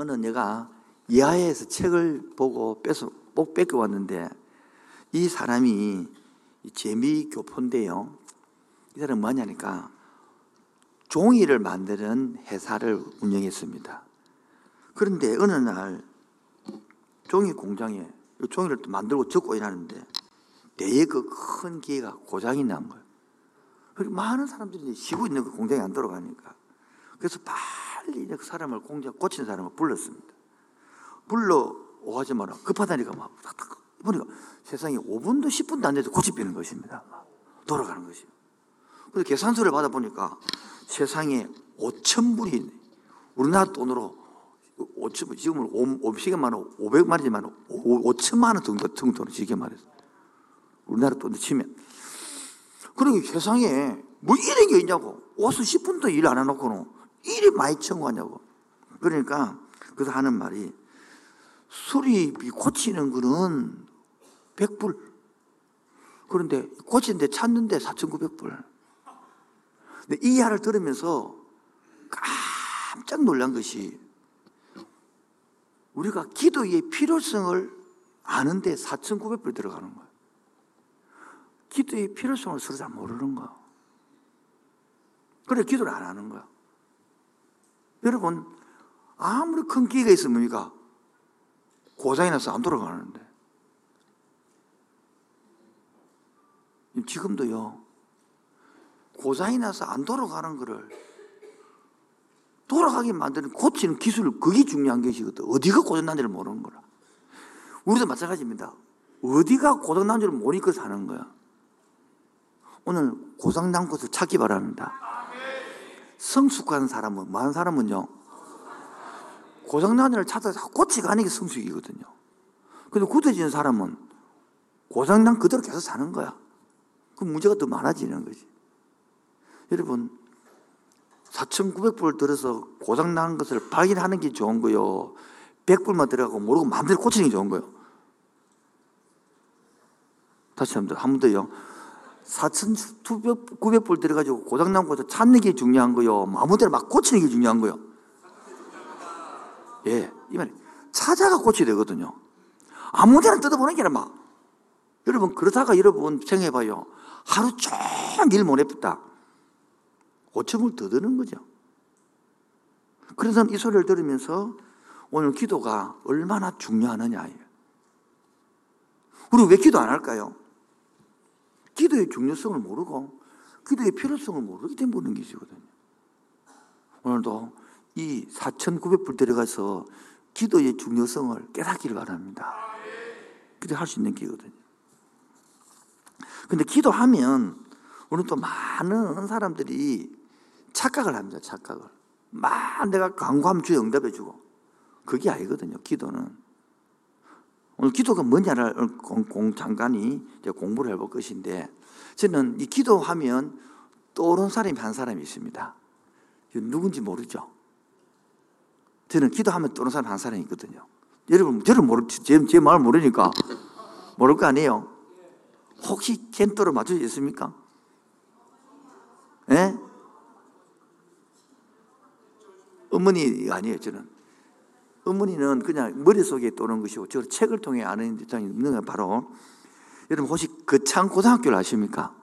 어느 내가 예하에서 책을 보고 뺏어, 꼭 뺏겨왔는데 이 사람이 재미교포인데요. 이 사람은 뭐냐니까 종이를 만드는 회사를 운영했습니다. 그런데 어느 날 종이 공장에 종이를 또 만들고 적고 일하는데 대에 그 큰 기계가 고장이 난 거예요. 그리고 많은 사람들이 쉬고 있는 그 공장이 안 돌아가니까. 그래서 빨리 그 사람을 공장 고치는 사람을 불렀습니다. 불러 오하지 마라. 급하다니까 막 보니까 세상에 5분도 10분도 안 돼도 고치비는 것입니다. 돌아가는 것이요. 그래서 계산서를 받아보니까 세상에 5천 불이 우리나라 돈으로 5천, 지금은 500만 원, 500만 원이지만 5천만 원 정도 정도로 지게 말해서. 우리나라 돈으로 치면. 그리고 세상에 뭐 이런 게 있냐고. 와서 10분도 일 안 해놓고는 일이 많이 청구하냐고. 그러니까 그래서 하는 말이 수리비 고치는 거는 100불. 그런데 고치는데 찾는데 4,900불. 근데 이 이야를 들으면서 깜짝 놀란 것이 우리가 기도의 필요성을 아는데 4,900불 들어가는 거예요. 기도의 필요성을 서로 잘 모르는 거야. 그래, 기도를 안 하는 거야. 여러분, 아무리 큰 기회가 있으면 고장이 나서 안 돌아가는데. 지금도요, 고장이 나서 안 돌아가는 거를 돌아가게 만드는 고치는 기술, 그게 중요한 것이거든. 어디가 고장난지를 모르는 거라. 우리도 마찬가지입니다. 어디가 고장난 줄 모르니까 사는 거야. 오늘 고장난 것을 찾기 바랍니다. 성숙한 사람은, 많은 사람은요, 고장난 일을 찾아서 고치가는 게 성숙이거든요. 근데 굳어지는 사람은 고장난 그대로 계속 사는 거야. 그럼 문제가 더 많아지는 거지. 여러분, 4,900불 들어서 고장난 것을 발견하는 게 좋은 거요. 100불만 들어가고 모르고 마음대로 고치는 게 좋은 거요. 다시 한번 더, 한번 더요. 4,900불 들어가지고 고장난 것을 찾는 게 중요한 거요. 마음대로 막 고치는 게 중요한 거요. 예, 이 말이 찾아가 고쳐야 되거든요. 아무 데나 뜯어보는 게 아니라 막. 여러분, 그러다가 여러분 생각해봐요. 하루 종일 못 해봤다. 5천을 더 드는 거죠. 그래서 이 소리를 들으면서 오늘 기도가 얼마나 중요하느냐예요. 우리 왜 기도 안 할까요? 기도의 중요성을 모르고 기도의 필요성을 모르기 때문에 묻는 것이거든요. 오늘도 이 4,900불 들어가서 기도의 중요성을 깨닫기를 바랍니다. 기도할 수 있는 기거든요. 근데 기도하면 오늘 또 많은 사람들이 착각을 합니다. 착각을. 막 내가 강구하면 주 응답해 주고. 그게 아니거든요. 기도는. 오늘 기도가 뭐냐를 공, 공 장관이 공부를 해볼 것인데 저는 이 기도하면 떠오르는 사람이 한 사람이 있습니다. 누군지 모르죠. 저는 기도하면 떠오르는 사람 한 사람이 있거든요. 여러분, 저를 모르, 제, 제 말을 모르니까 모를 거 아니에요? 혹시 수 있습니까? 예? 어머니 아니에요, 저는. 어머니는 그냥 머릿속에 떠오는 것이고, 저 책을 통해 아는 입장이 있는 건 바로, 여러분 혹시 거창 고등학교를 아십니까?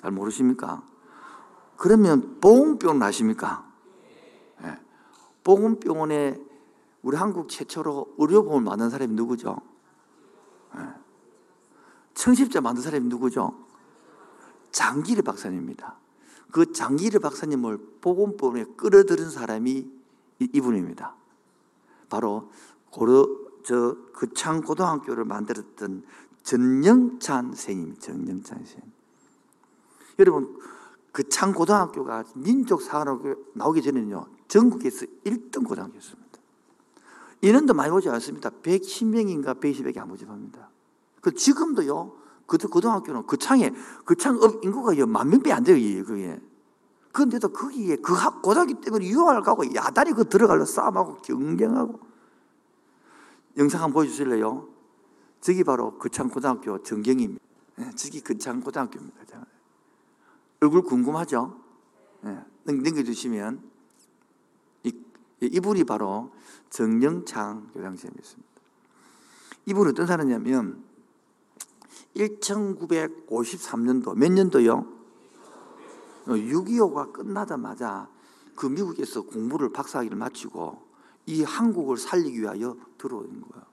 잘 모르십니까? 그러면 보건병원 아십니까? 예. 보건병원에 우리 한국 최초로 의료보험을 만든 사람이 누구죠? 예. 청십자 만든 사람이 누구죠? 장기리 박사님입니다. 그 장기리 박사님을 보건법원에 끌어들인 사람이 이분입니다. 바로 고려 저 그창 고등학교를 만들었던 전영찬 선생님, 전영찬 선생님. 여러분 그창 고등학교가 민족 사관학교 나오기 전에는요 전국에서 1등 고등학교였습니다. 인원도 많이 오지 않습니다. 110명인가 120명이 안 모집합니다. 그 지금도요 그 고등학교는 그 창에 그창 인구가 만 명밖에 안 돼요 그게. 그런데도 거기에 그 고등학교 때문에 유학을 가고 야단이 그 들어가려 싸움하고 경쟁하고 영상 한번 보여주실래요? 저기 바로 그창 고등학교 전경입니다. 네, 저기 그창 고등학교입니다. 얼굴 궁금하죠? 네, 넘겨주시면 이 예, 이분이 바로 정영창 교장선생님이었습니다. 이분은 어떤 사람이냐면 1953년도 몇 년도요? 6.25가 끝나자마자 그 미국에서 공부를 박사학위를 마치고 이 한국을 살리기 위하여 들어온 거예요.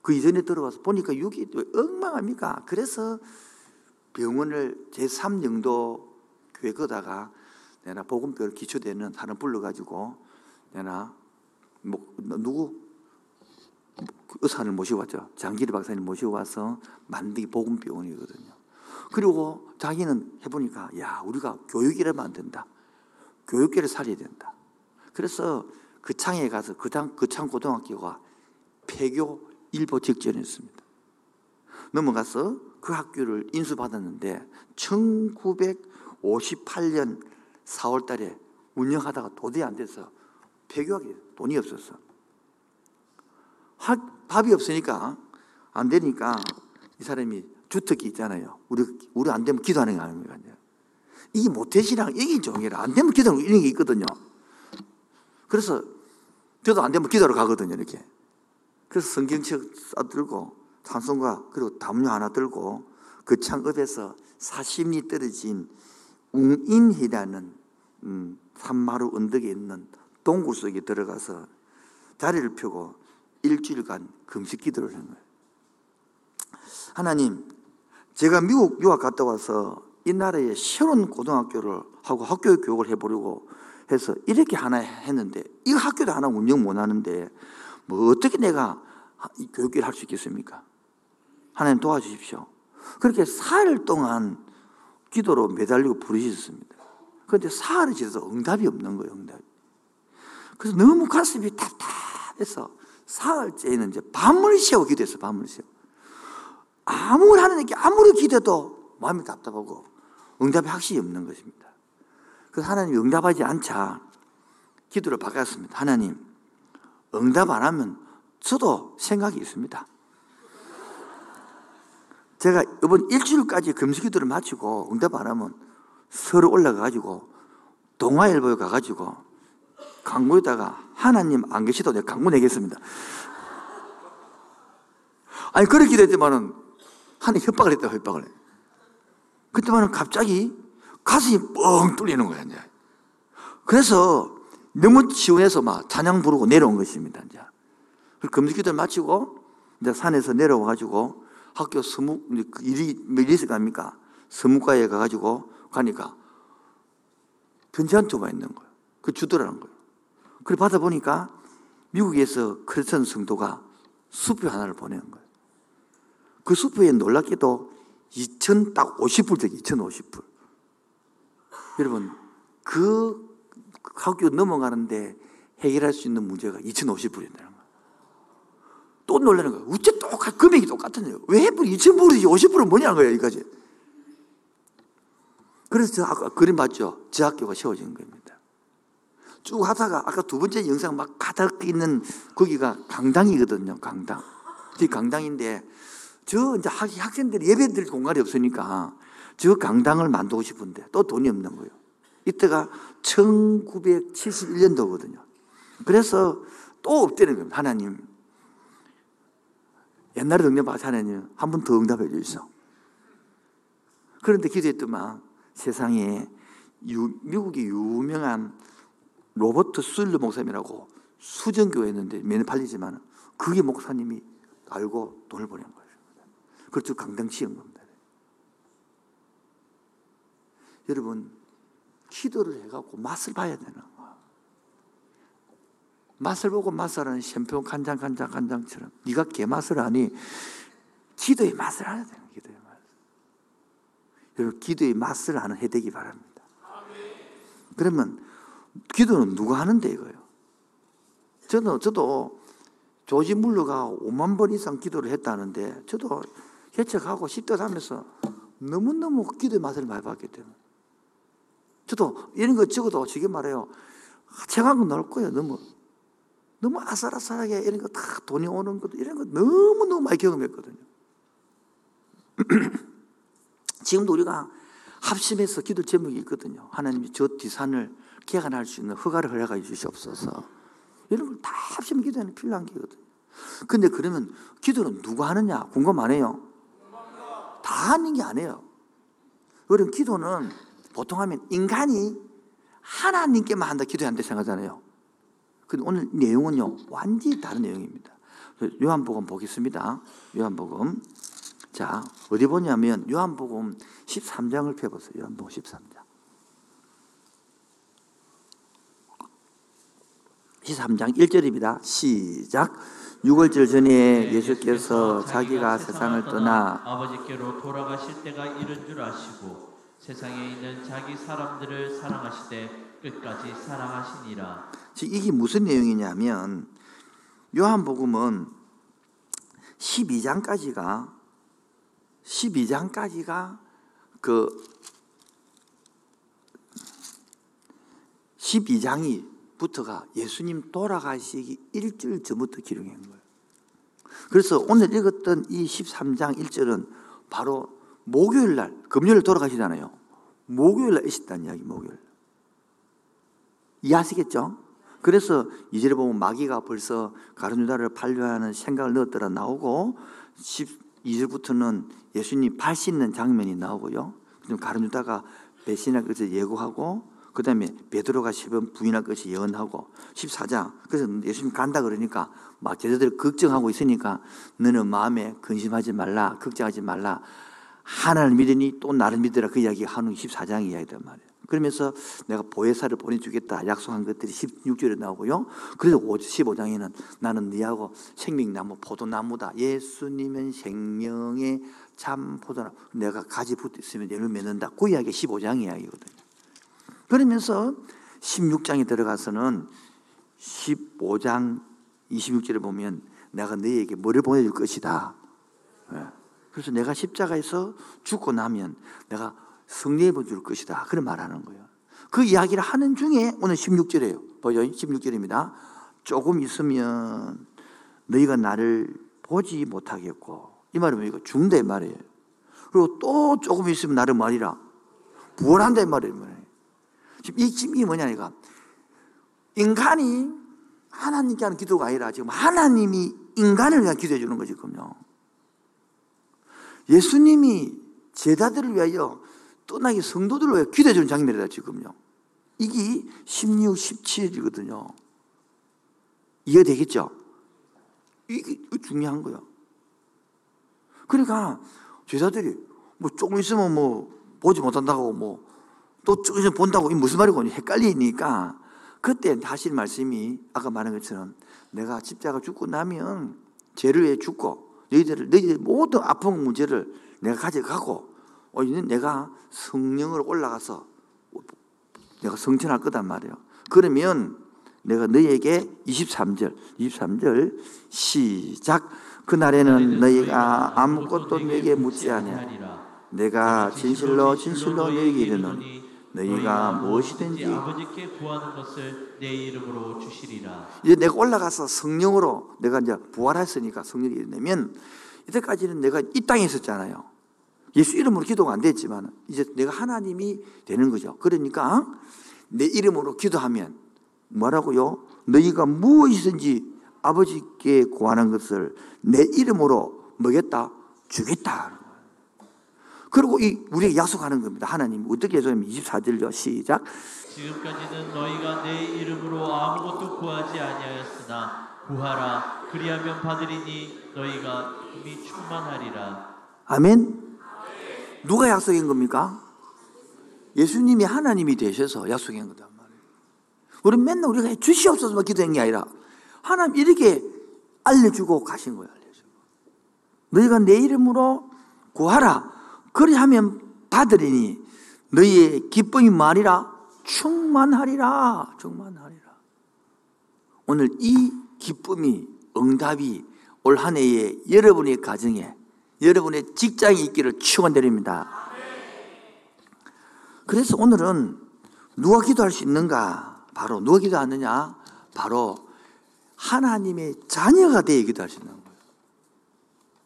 그 이전에 들어와서 보니까 6.25 엉망합니까? 그래서 병원을 제3영도 교회 거다가 내가 복음별 기초되는 사람 불러가지고 내가 뭐 누구 그 의사를 모시고 왔죠. 장기리 박사님 모시고 와서 만들기 복음병원이거든요. 그리고 자기는 해보니까 야 우리가 교육이라면 안 된다. 교육계를 살려야 된다. 그래서 그 창에 가서 그창 그창 고등학교가 폐교 일보 직전이었습니다. 넘어가서 그 학교를 인수받았는데 1958년 4월 달에 운영하다가 도저히 안 돼서 폐교하기 돈이 없었어. 밥이 없으니까 안 되니까 이 사람이 주특기 있잖아요. 우리 우리 안 되면 기도하는 거 아닙니까? 이게 모태신앙 이게 종이라 안 되면 기도하는 이런 게 있거든요. 그래서 저도 안 되면 기도하러 가거든요. 이렇게. 그래서 성경책 싸들고 찬송가 그리고 담요 하나 들고 그 창업에서 사심이 떨어진 웅인이라는 음, 산마루 언덕에 있는 동굴 속에 들어가서 자리를 펴고 일주일간 금식 기도를 한 거예요. 하나님, 제가 미국 유학 갔다 와서 이 나라에 새로운 고등학교를 하고 학교 교육을 해보려고 해서 이렇게 하나 했는데 이 학교도 하나 운영 못 하는데 뭐 어떻게 내가 교육을 할 수 있겠습니까? 하나님 도와주십시오. 그렇게 사흘 동안 기도로 매달리고 부르셨습니다. 그런데 사흘이 지나서 응답이 없는 거예요, 응답이. 그래서 너무 가슴이 답답해서 사흘째에는 이제 밤을 새워 기도했어, 밤을 새워. 아무리 하나님께 아무리 기도해도 마음이 답답하고 응답이 확실히 없는 것입니다. 그래서 하나님이 응답하지 않자 기도를 바꿨습니다. 하나님, 응답 안 하면 저도 생각이 있습니다. 제가 이번 일주일까지 금식 기도를 마치고 응답 안 하면 서로 올라가가지고 동아일보에 가가지고 광고에다가 하나님 안 계시도 내가 광고 내겠습니다. 아니, 그렇게 기도했지만은 하나님 협박을 했다, 협박을 해. 그때만은 갑자기 가슴이 뻥 뚫리는 거야, 이제. 그래서 너무 지원해서 막 찬양 부르고 내려온 것입니다, 이제. 금식 기도를 마치고 이제 산에서 내려와가지고 학교 서무, 그 일이, 몇 일이 갑니까? 서무과에 가가지고 가니까 편지 한 통가 있는 거예요. 그 주더라는 거예요. 그래 받아보니까 미국에서 크리스천 성도가 수표 하나를 보낸 거예요. 그 수표에 놀랍게도 2천 딱 50불 되게 2,050불. 여러분, 그 학교 넘어가는데 해결할 수 있는 문제가 2,050불이라는 거예요. 또 놀라는 거예요. 어째 똑같, 금액이 똑같은데요. 왜 해불 2,000불이지 50불은 뭐냐는 거예요, 여기까지. 그래서 저 아까 그림 봤죠? 저 학교가 세워진 겁니다. 쭉 하다가 아까 두 번째 영상 막 가득 있는 거기가 강당이거든요, 강당. 그 강당인데 저 이제 학생들이 예배 드릴 공간이 없으니까 저 강당을 만들고 싶은데 또 돈이 없는 거예요. 이때가 1971년도거든요. 그래서 또 없다는 겁니다. 하나님. 옛날에 응답하시 하나님 한 번 더 응답해 주시오. 그런데 기도했더만 세상에 유, 미국의 유명한 로버트 술르 목사님이라고 수정교회였는데 매년 팔리지만 그게 목사님이 알고 돈을 보낸 거예요. 그렇죠. 강당 치은 겁니다. 여러분, 기도를 해갖고 맛을 봐야 되는 거야. 맛을 보고 맛을 는 샴페인 간장, 간장, 간장처럼 네가 개맛을 하니 기도의 맛을 알아야 되는 기도의 맛. 여러분, 기도의 맛을 아는 해 되기 바랍니다. 그러면 기도는 누가 하는데 이거요? 저는, 저도 조지 물러가 5만 번 이상 기도를 했다는데 저도 개척하고 10대 하면서 너무너무 기도의 맛을 많이 봤기 때문에. 저도 이런 거 적어도 지금 말해요. 책한 거 넣을 거예요, 너무. 너무 아슬아슬하게 이런 거 다 돈이 오는 것도 이런 거 너무너무 많이 경험했거든요. 지금도 우리가 합심해서 기도 제목이 있거든요. 하나님이 저 뒤산을 개간할 수 있는 허가를 허락해 주시옵소서. 이런 걸 다 합치면 기도하는 필요한 게거든요. 근데 그러면 기도는 누가 하느냐? 궁금 안 해요? 다 하는 게 아니에요. 그럼 기도는 보통 하면 인간이 하나님께만 한다 기도한다 생각하잖아요. 근데 오늘 내용은요, 완전히 다른 내용입니다. 요한복음 보겠습니다. 요한복음. 자, 어디 보냐면 요한복음 13장을 펴보세요. 요한복음 13장. 13장 1절입니다. 시작. 6월절 전에 예수께서 자기가 세상을 떠나 아버지께로 돌아가실 때가 이른 줄 아시고 세상에 있는 자기 사람들을 사랑하시되 끝까지 사랑하시니라. 이게 무슨 내용이냐면 요한복음은 12장까지가 12장까지가 그 12장이 부터가 예수님 돌아가시기 일주일 전부터 기록한 거예요. 그래서 오늘 읽었던 이 13장 1절은 바로 목요일 날, 금요일 돌아가시잖아요. 목요일 날 있었다는 이야기, 목요일. 이해하시겠죠? 그래서 이절에 보면 마귀가 벌써 가룟유다를 팔려하는 생각을 넣었더라 나오고 12절부터는 예수님 발 씻는 장면이 나오고요. 가룟유다가 배신할 것을 예고하고 그 다음에 베드로가 십은 부인할 것이 예언하고 14장 그래서 예수님 간다 그러니까 막 제자들 걱정하고 있으니까 너는 마음에 근심하지 말라 걱정하지 말라 하나를 믿으니 또 나를 믿으라 그 이야기 한후 14장 이야기단 말이에요. 그러면서 내가 보혜사를 보내주겠다 약속한 것들이 16절에 나오고요. 그래서 15장에는 나는 네하고 생명나무 포도나무다. 예수님은 생명의 참 포도나무. 내가 가지 붙어 있으면 얘를 맺는다. 그 이야기 15장 이야기거든요. 그러면서 16장에 들어가서는 15장 26절에 보면 내가 너에게 뭐를 보내줄 것이다. 예. 그래서 내가 십자가에서 죽고 나면 내가 승리해 줄 것이다. 그런 말하는 거예요. 그 이야기를 하는 중에 오늘 16절이에요. 보죠? 16절입니다. 조금 있으면 너희가 나를 보지 못하겠고 이 말은 이거 죽는다 이 말이에요. 그리고 또 조금 있으면 나를 말이라 부활한다 이 말이에요. 지금 이, 지금 이 뭐냐, 이거. 인간이 하나님께 하는 기도가 아니라 지금 하나님이 인간을 위한 기도해 주는 거지, 지금요. 예수님이 제자들을 위하여 떠나기 성도들을 위하여 기도해 주는 장면이다, 지금요. 이게 16, 17이거든요. 이해되겠죠? 이게 중요한 거예요. 그러니까 제자들이 뭐 조금 있으면 뭐 보지 못한다고 뭐 또 쭉쭉 본다고 이 무슨 말이고 헷갈리니까 그때 하실 말씀이 아까 말한 것처럼 내가 십자가 죽고 나면 죄를 위해 죽고 너희들을 너희들 모든 아픈 문제를 내가 가져가고 어, 이는 내가 성령으로 올라가서 내가 성천할 거단 말이에요. 그러면 내가 너희에게 23절, 23절 시작. 그날에는 너희가 아무것도 내게 묻지 않으 내가 진실로 진실로 너희에게 이르노니 너희가 무엇이든지 아버지께 구하는 것을 내 이름으로 주시리라. 이제 내가 올라가서 성령으로 내가 이제 부활했으니까 성령이 일어나면 이때까지는 내가 이 땅에 있었잖아요. 예수 이름으로 기도가 안 됐지만 이제 내가 하나님이 되는 거죠. 그러니까 내 이름으로 기도하면 뭐라고요? 너희가 무엇이든지 아버지께 구하는 것을 내 이름으로 먹겠다, 주겠다. 그리고 이 우리에게 약속하는 겁니다. 하나님 어떻게 해서 24절요 시작. 지금까지는 너희가 내 이름으로 아무것도 구하지 아니하였으나 구하라 그리하면 받으리니 너희가 이미 충만하리라. 아멘. 누가 약속한 겁니까? 예수님이 하나님이 되셔서 약속한 거단 말이에요. 우리 맨날 우리가 주시옵소서만 기도한 게 아니라 하나님 이렇게 알려주고 가신 거예요. 알려주고. 너희가 내 이름으로 구하라. 그리하면 받으리니 너희의 기쁨이 말이라 충만하리라 충만하리라 오늘 이 기쁨이 응답이 올 한 해에 여러분의 가정에 여러분의 직장에 있기를 축원드립니다. 그래서 오늘은 누가 기도할 수 있는가? 바로 누가 기도하느냐? 바로 하나님의 자녀가 되어 기도할 수 있는 거예요.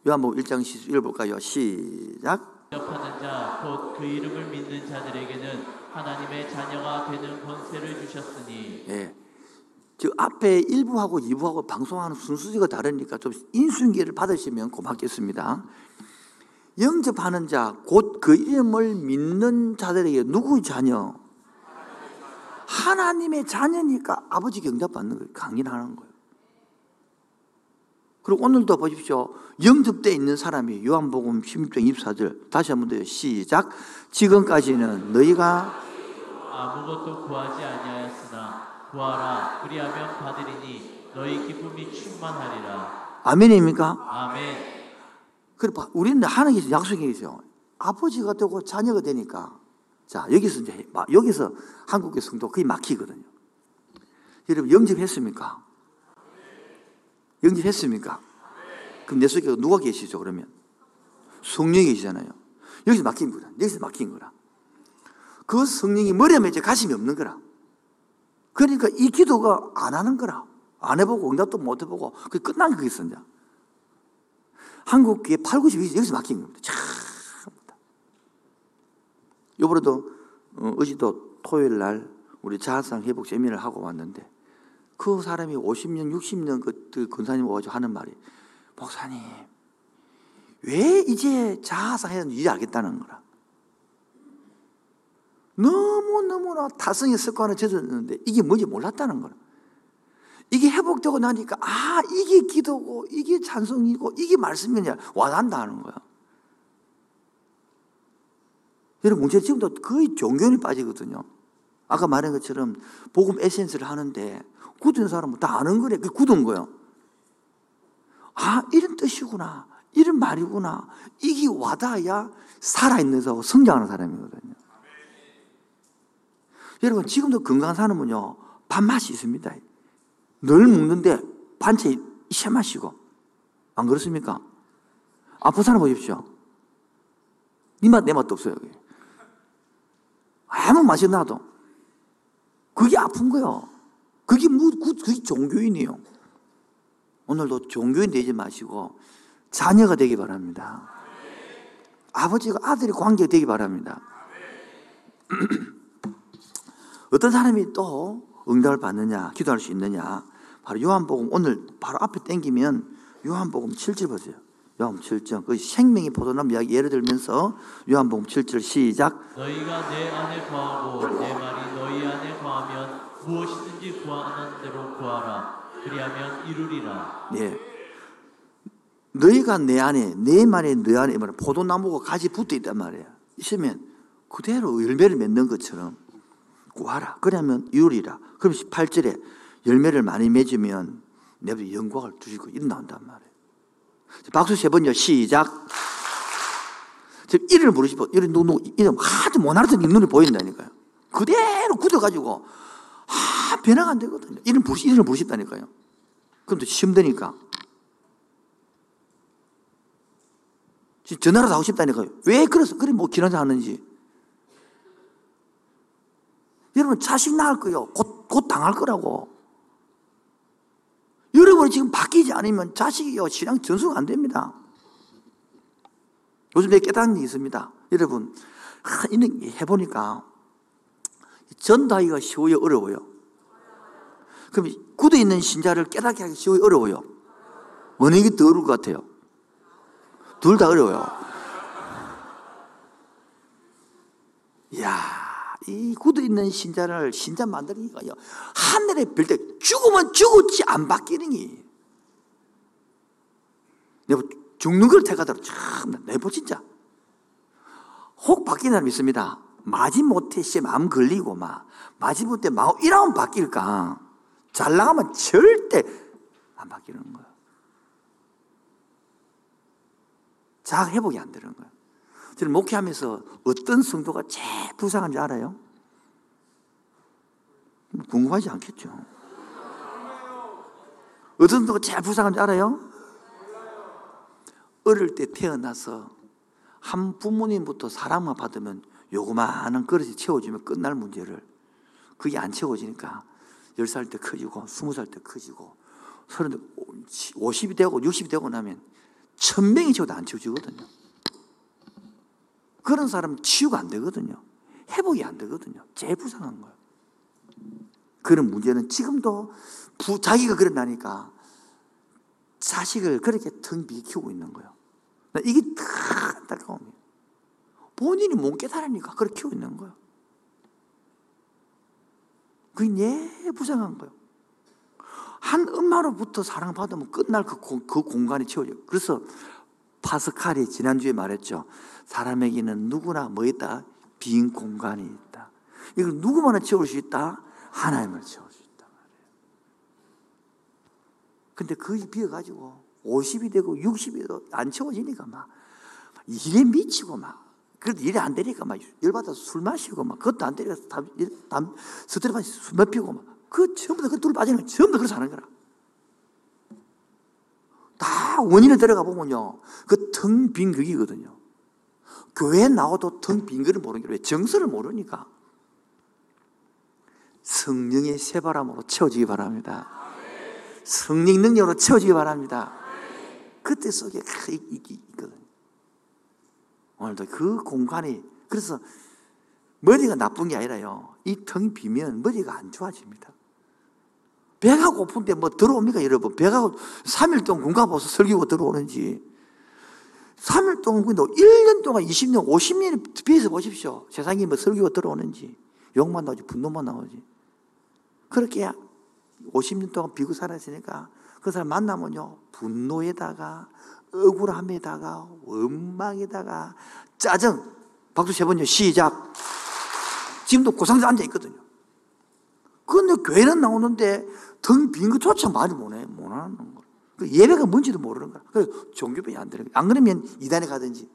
요한복음 1장 1 볼까요? 시작. 영접하는 자, 곧 그 이름을 믿는 자들에게는 하나님의 자녀가 되는 권세를 주셨으니. 예. 저 앞에 1부하고 2부하고 방송하는 순서가 다르니까 좀 인수인계를 받으시면 고맙겠습니다. 영접하는 자, 곧 그 이름을 믿는 자들에게 누구 자녀? 하나님의 자녀니까 아버지 경작받는 거예요. 강인하는 거예요. 그리고 오늘도 보십시오. 영접되어 있는 사람이 요한복음 16장 24절 다시 한 번 더요. 시작. 지금까지는 너희가 아무것도 구하지 아니하였으나 구하라 그리하면 받으리니 너희 기쁨이 충만하리라 아멘입니까? 아멘 그래, 봐. 우리는 하나님께서 약속이 있어요. 아버지가 되고 자녀가 되니까. 자, 여기서 이제, 막 여기서 한국의 성도 거의 막히거든요. 여러분, 영접했습니까? 영접했습니까? 그럼 내 속에 누가 계시죠, 그러면? 성령이 계시잖아요. 여기서 막힌 거라. 여기서 막힌 거라. 그 성령이 머리에 이제 가심이 없는 거라. 그러니까 이 기도가 안 하는 거라. 안 해보고 응답도 못 해보고, 그 끝난 게 있어, 이제. 한국 교회 8, 90이 여기서 막힌 겁니다. 참. 요번에도 어, 어제도 토요일 날 우리 자아상 회복 세미나를 하고 왔는데 그 사람이 50년, 60년 그, 그 권사님 와가지고 하는 말이 목사님 왜 이제 자아상 해야 이제 알겠다는 거라. 너무너무나 타성의 습관을 젖었는데 이게 뭔지 몰랐다는 거라. 이게 회복되고 나니까 아 이게 기도고 이게 찬송이고 이게 말씀이냐 와닿는다 하는 거야. 여러분 문제 지금도 거의 종교에 빠지거든요. 아까 말한 것처럼 복음 에센스를 하는데 굳은 사람은 다 아는 거래. 그 굳은 거요. 아 이런 뜻이구나. 이런 말이구나. 이게 와닿아야 살아있는 서 성장하는 사람이거든요. 여러분 지금도 건강한 사람은요 밥맛이 있습니다. 늘 먹는데 반찬 새 마시고 안 그렇습니까? 아픈 사람 보십시오. 니 맛 내 맛도 없어요. 아무 맛이 나도 그게 아픈 거요. 그게 뭐 그게 종교인이요. 오늘도 종교인 되지 마시고 자녀가 되기 바랍니다. 아버지가 아들이 관계가 되기 바랍니다. 어떤 사람이 또 응답을 받느냐, 기도할 수 있느냐. 바로 요한복음 오늘 바로 앞에 땡기면 요한복음 7절 보세요. 요한복음 7절. 그 생명의 포도나무 이야기 예를 들면서 요한복음 7절 시작. 너희가 내 안에 거하고 내 말이 너희 안에 거하면 무엇이든지 구하는 대로 구하라 그리하면 이루리라 예. 너희가 내 안에, 내 말에 너 안에. 포도나무가 가지 붙어 있단 말이야. 있으면 그대로 열매를 맺는 것처럼 구하라. 그러면 이루리라. 그럼 8절에 열매를 많이 맺으면 내가 영광을 두시고 이런 나온단 말이에요. 박수 세 번요. 시작. 지금 이름, 누, 누, 이름 하도 못 알아듣는 눈이 보인다니까요. 그대로 굳어가지고, 아, 변화가 안 되거든요. 이름 부르시, 이름을 부르셨다니까요. 그럼 또 힘드니까. 전화라도 하고 싶다니까요. 왜 그래서, 그래, 뭐, 기나자 하는지. 여러분, 자식 낳을 거요. 곧, 곧 당할 거라고. 여러분이 지금 바뀌지 않으면 자식이요, 신앙 전수가 안 됩니다. 요즘 내가 깨닫는 게 있습니다. 여러분, 하, 이는 해보니까 전도하기가 쉬워요, 어려워요? 그럼 굳어 있는 신자를 깨닫게 하기 쉬워요, 어려워요? 어느 게 더 어려울 것 같아요? 둘 다 어려워요. 이야, 이 굳어 있는 신자를 신자 만들기가요. 하늘에 별때 죽으면 죽었지 안 바뀌는 게. 내가 죽는 걸 택하더라도 참, 내보 진짜. 혹 바뀌는 사람 있습니다. 마지못해 씨 마음 걸리고 막 마지못해 마음 이러면 바뀔까? 잘 나가면 절대 안 바뀌는 거야. 자 회복이 안 되는 거야. 저는 목회하면서 어떤 성도가 제일 불쌍한지 알아요? 궁금하지 않겠죠. 어떤 성도가 제일 불쌍한지 알아요? 어릴 때 태어나서 한 부모님부터 사랑만 받으면 요거만한 그릇이 채워지면 끝날 문제를 그게 안 채워지니까 10살 때 커지고 20살 때 커지고 30, 50이 되고 60이 되고 나면 천명이 채워도 안 채워지거든요. 그런 사람은 치유가 안 되거든요. 회복이 안 되거든요. 제일 불쌍한 거예요. 그런 문제는 지금도 부, 자기가 그런다니까 자식을 그렇게 텅 비게 키우고 있는 거예요. 이게 다 안타까움이에요. 본인이 못 깨달으니까 그렇게 키우고 있는 거예요. 그게 내 부정한 거예요. 한 엄마로부터 사랑받으면 끝날 그, 공, 그 공간이 채워져요. 그래서 파스칼이 지난주에 말했죠. 사람에게는 누구나 뭐 있다? 빈 공간이 있다. 이걸 누구만을 채울 수 있다? 하나님을 채울 수 있다. 근데 그게 비어가지고 50이 되고 60이 되고 안 채워지니까 막 일에 미치고 막 그래도 일이 안 되니까 막 열받아서 술 마시고 막 그것도 안 되니까 담, 담, 스트레스 받아서 술 피우고 막 그 전부 다그 둘 빠지는 거다 그래서 하는 거라. 다 원인을 들어가 보면요. 그 텅 빈 그기거든요. 교회 나와도 텅 빈 거를 모르는 게 왜? 정서를 모르니까. 성령의 새바람으로 채워지기 바랍니다. 성령 능력으로 채워지기 바랍니다. 그때 속에 있거든요. 오늘도 그 공간이, 그래서 머리가 나쁜 게 아니라요. 이 텅 비면 머리가 안 좋아집니다. 배가 고픈데 뭐 들어옵니까, 여러분? 배가 3일 동안 군가보서 설기고 들어오는지. 3일 동안, 1년 동안, 20년, 50년에 비해서 보십시오. 세상이 뭐 설기고 들어오는지. 욕만 나오지, 분노만 나오지. 그렇게 50년 동안 비고 살았으니까 그 사람 만나면요. 분노에다가, 억울함에다가, 원망에다가, 짜증. 박수 세 번요. 시작. 지금도 고상자 앉아 있거든요. 그런데 교회는 나오는데 등 빈 것조차 말을 못해, 못하는 거예요. 그 예배가 뭔지도 모르는 거야. 그래서 종교병이 안 되는 거야. 안 그러면 이단에 가든지.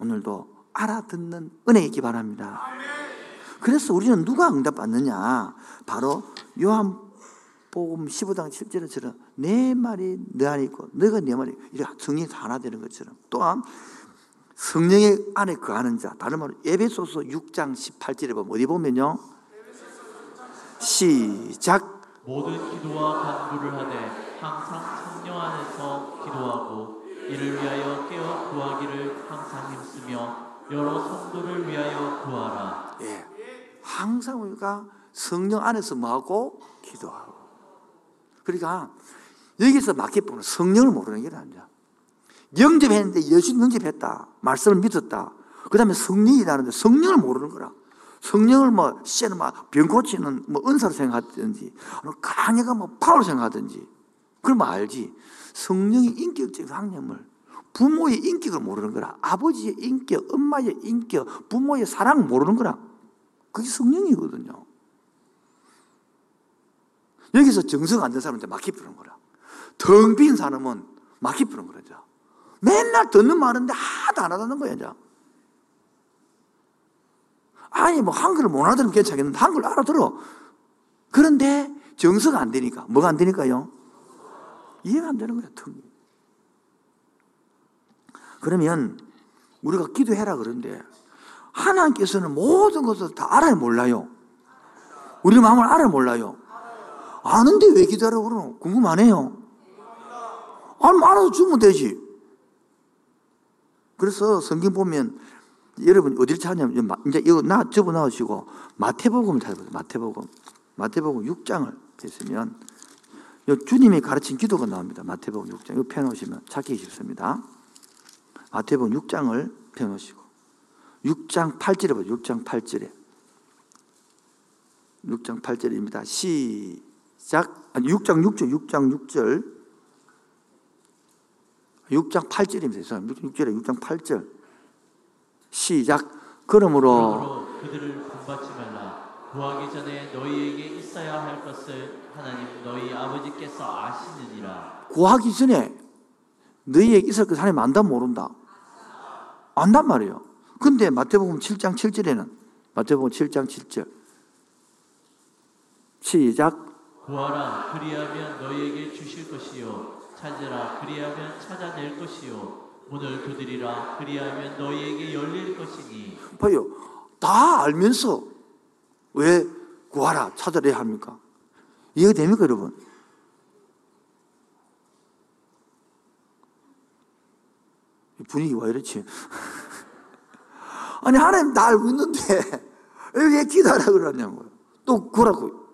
오늘도 알아듣는 은혜 있기 바랍니다. 그래서 우리는 누가 응답받느냐? 바로 요한 복음 15장 7절처럼 내 말이 너 안에 있고 너가 내 말이 이렇게 성령이 하나 되는 것처럼. 또한 성령의 안에 거하는 자 다른 말로 에베소서 6장 18절에 보면 어디 보면요? 시작. 모든 기도와 간구를 하되 항상 성령 안에서 기도하고 이를 위하여 깨어 구하기를 항상 힘쓰며 여러 성도를 위하여 구하라. 예. 항상 우리가 성령 안에서 뭐하고? 기도하고 그러니까 여기서 부분은 성령을 모르는 게 아니야. 영접했는데 예수 영접했다. 말씀을 믿었다. 그 다음에 성령이라는데 성령을 모르는 거라. 성령을 뭐 씨는 막 병 고치는 뭐 은사로 생각하든지 강해가 뭐 파워로 생각하든지 그러면 알지. 성령의 인격적인 학념을 부모의 인격을 모르는 거라. 아버지의 인격, 엄마의 인격, 부모의 사랑을 모르는 거라. 그게 성령이거든요 여기서 정성 안 된 사람은 막히 푸는 거라 텅 빈 사람은 막히 푸는 거죠 맨날 듣는 말인데 하나도 안 하다는 거야 이제 아니 뭐 한글을 못 알아들으면 괜찮겠는데 한글 알아들어. 그런데 정서가 안 되니까 뭐가 안 되니까요? 이해가 안 되는 거예요. 텅. 그러면 우리가 기도해라 그런데 하나님께서는 모든 것을 다 알아야 몰라요. 우리 마음을 알아야 몰라요. 아는데 왜 기도하라고 그러노? 궁금하네요. 아니, 알아서 주면 되지. 그래서 성경 보면 여러분 어디를 찾냐면 이제 이거 나 접어 나오시고 마태복음을 찾아보세요. 마태복음. 마태복음 6장을 펴시면 주님이 가르친 기도가 나옵니다. 마태복음 6장. 이거 펴 놓으시면 찾기 쉽습니다. 마태복음 6장을 펴 놓으시고 6장 8절에 보세요. 6장 8절에 6장 8절입니다. 시 작 아니 6장 6절 6장 6절 6장 8절입니다. 6절에 6장 8절 시작. 그러므로, 그러므로 그들을 본받지 말라. 구하기 전에 너희에게 있어야 할 것을 하나님 너희 아버지께서 아시느니라. 구하기 전에 너희에게 있을 것 하나님 안다 모른다. 안단 말이에요. 근데 마태복음 7장 7절에는 마태복음 7장 7절 시작. 구하라 그리하면 너희에게 주실 것이요 찾으라 그리하면 찾아낼 것이요 문을 두드리라 그리하면 너희에게 열릴 것이니 봐요. 다 알면서 왜 구하라 찾아내야 합니까? 이해가 됩니까 여러분? 분위기 와 이렇지? 아니 하나님 다 알고 있는데 왜 기도하라 그러냐고요. 또 그러고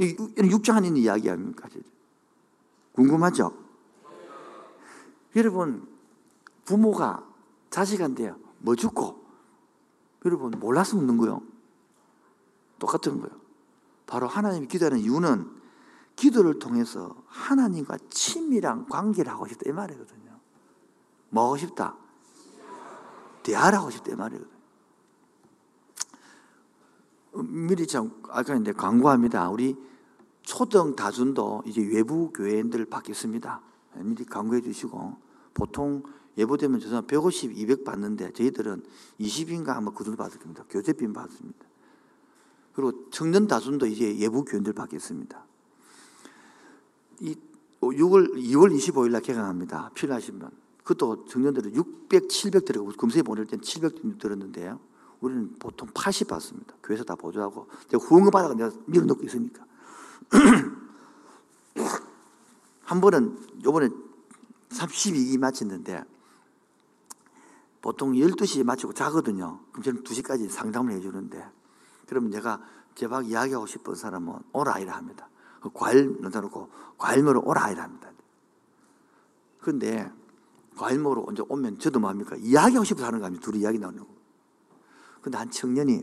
이 육장 안에 있는 이야기 아닙니까? 궁금하죠? 여러분 부모가 자식한테 뭐 죽고 여러분 몰라서 묻는 거요. 똑같은 거예요. 바로 하나님이 기도하는 이유는 기도를 통해서 하나님과 친밀한 관계를 하고 싶다 이 말이거든요. 뭐 하고 싶다? 대화를 하고 싶다 이 말이거든요. 미리 참 아까 이제 광고합니다. 우리 초등 다준도 이제 외부 교회들 받겠습니다. 미리 광고해 주시고 보통 예보되면 저는 150, 200 받는데 저희들은 20인가 아마 그 정도 받을 겁니다. 교재빈 받습니다. 그리고 청년 다순도 이제 예부 교인들 받겠습니다. 이 6월 2월 25일 날 개강합니다. 필요하시면 그것도 청년들은 600, 700 들어가고 금세 보낼 땐700 들었는데요. 우리는 보통 80 받습니다. 교회에서 다 보조하고 제가 후원금 받아가 내가 밀어넣고 있으니까 한 번은 요번에 32기 마쳤는데 보통 12시에 마치고 자거든요. 그럼 저는 2시까지 상담을 해주는데 그러면 제가 제발 이야기하고 싶은 사람은 오라 이라 합니다. 그 과일 넣어놓고 과일 먹으러 오라 이라 합니다. 그런데 과일 먹으러 언제 오면 저도 뭡니까? 이야기하고 싶어서 하는 거 아니에요. 둘이 이야기 나누는 거. 근데 한 청년이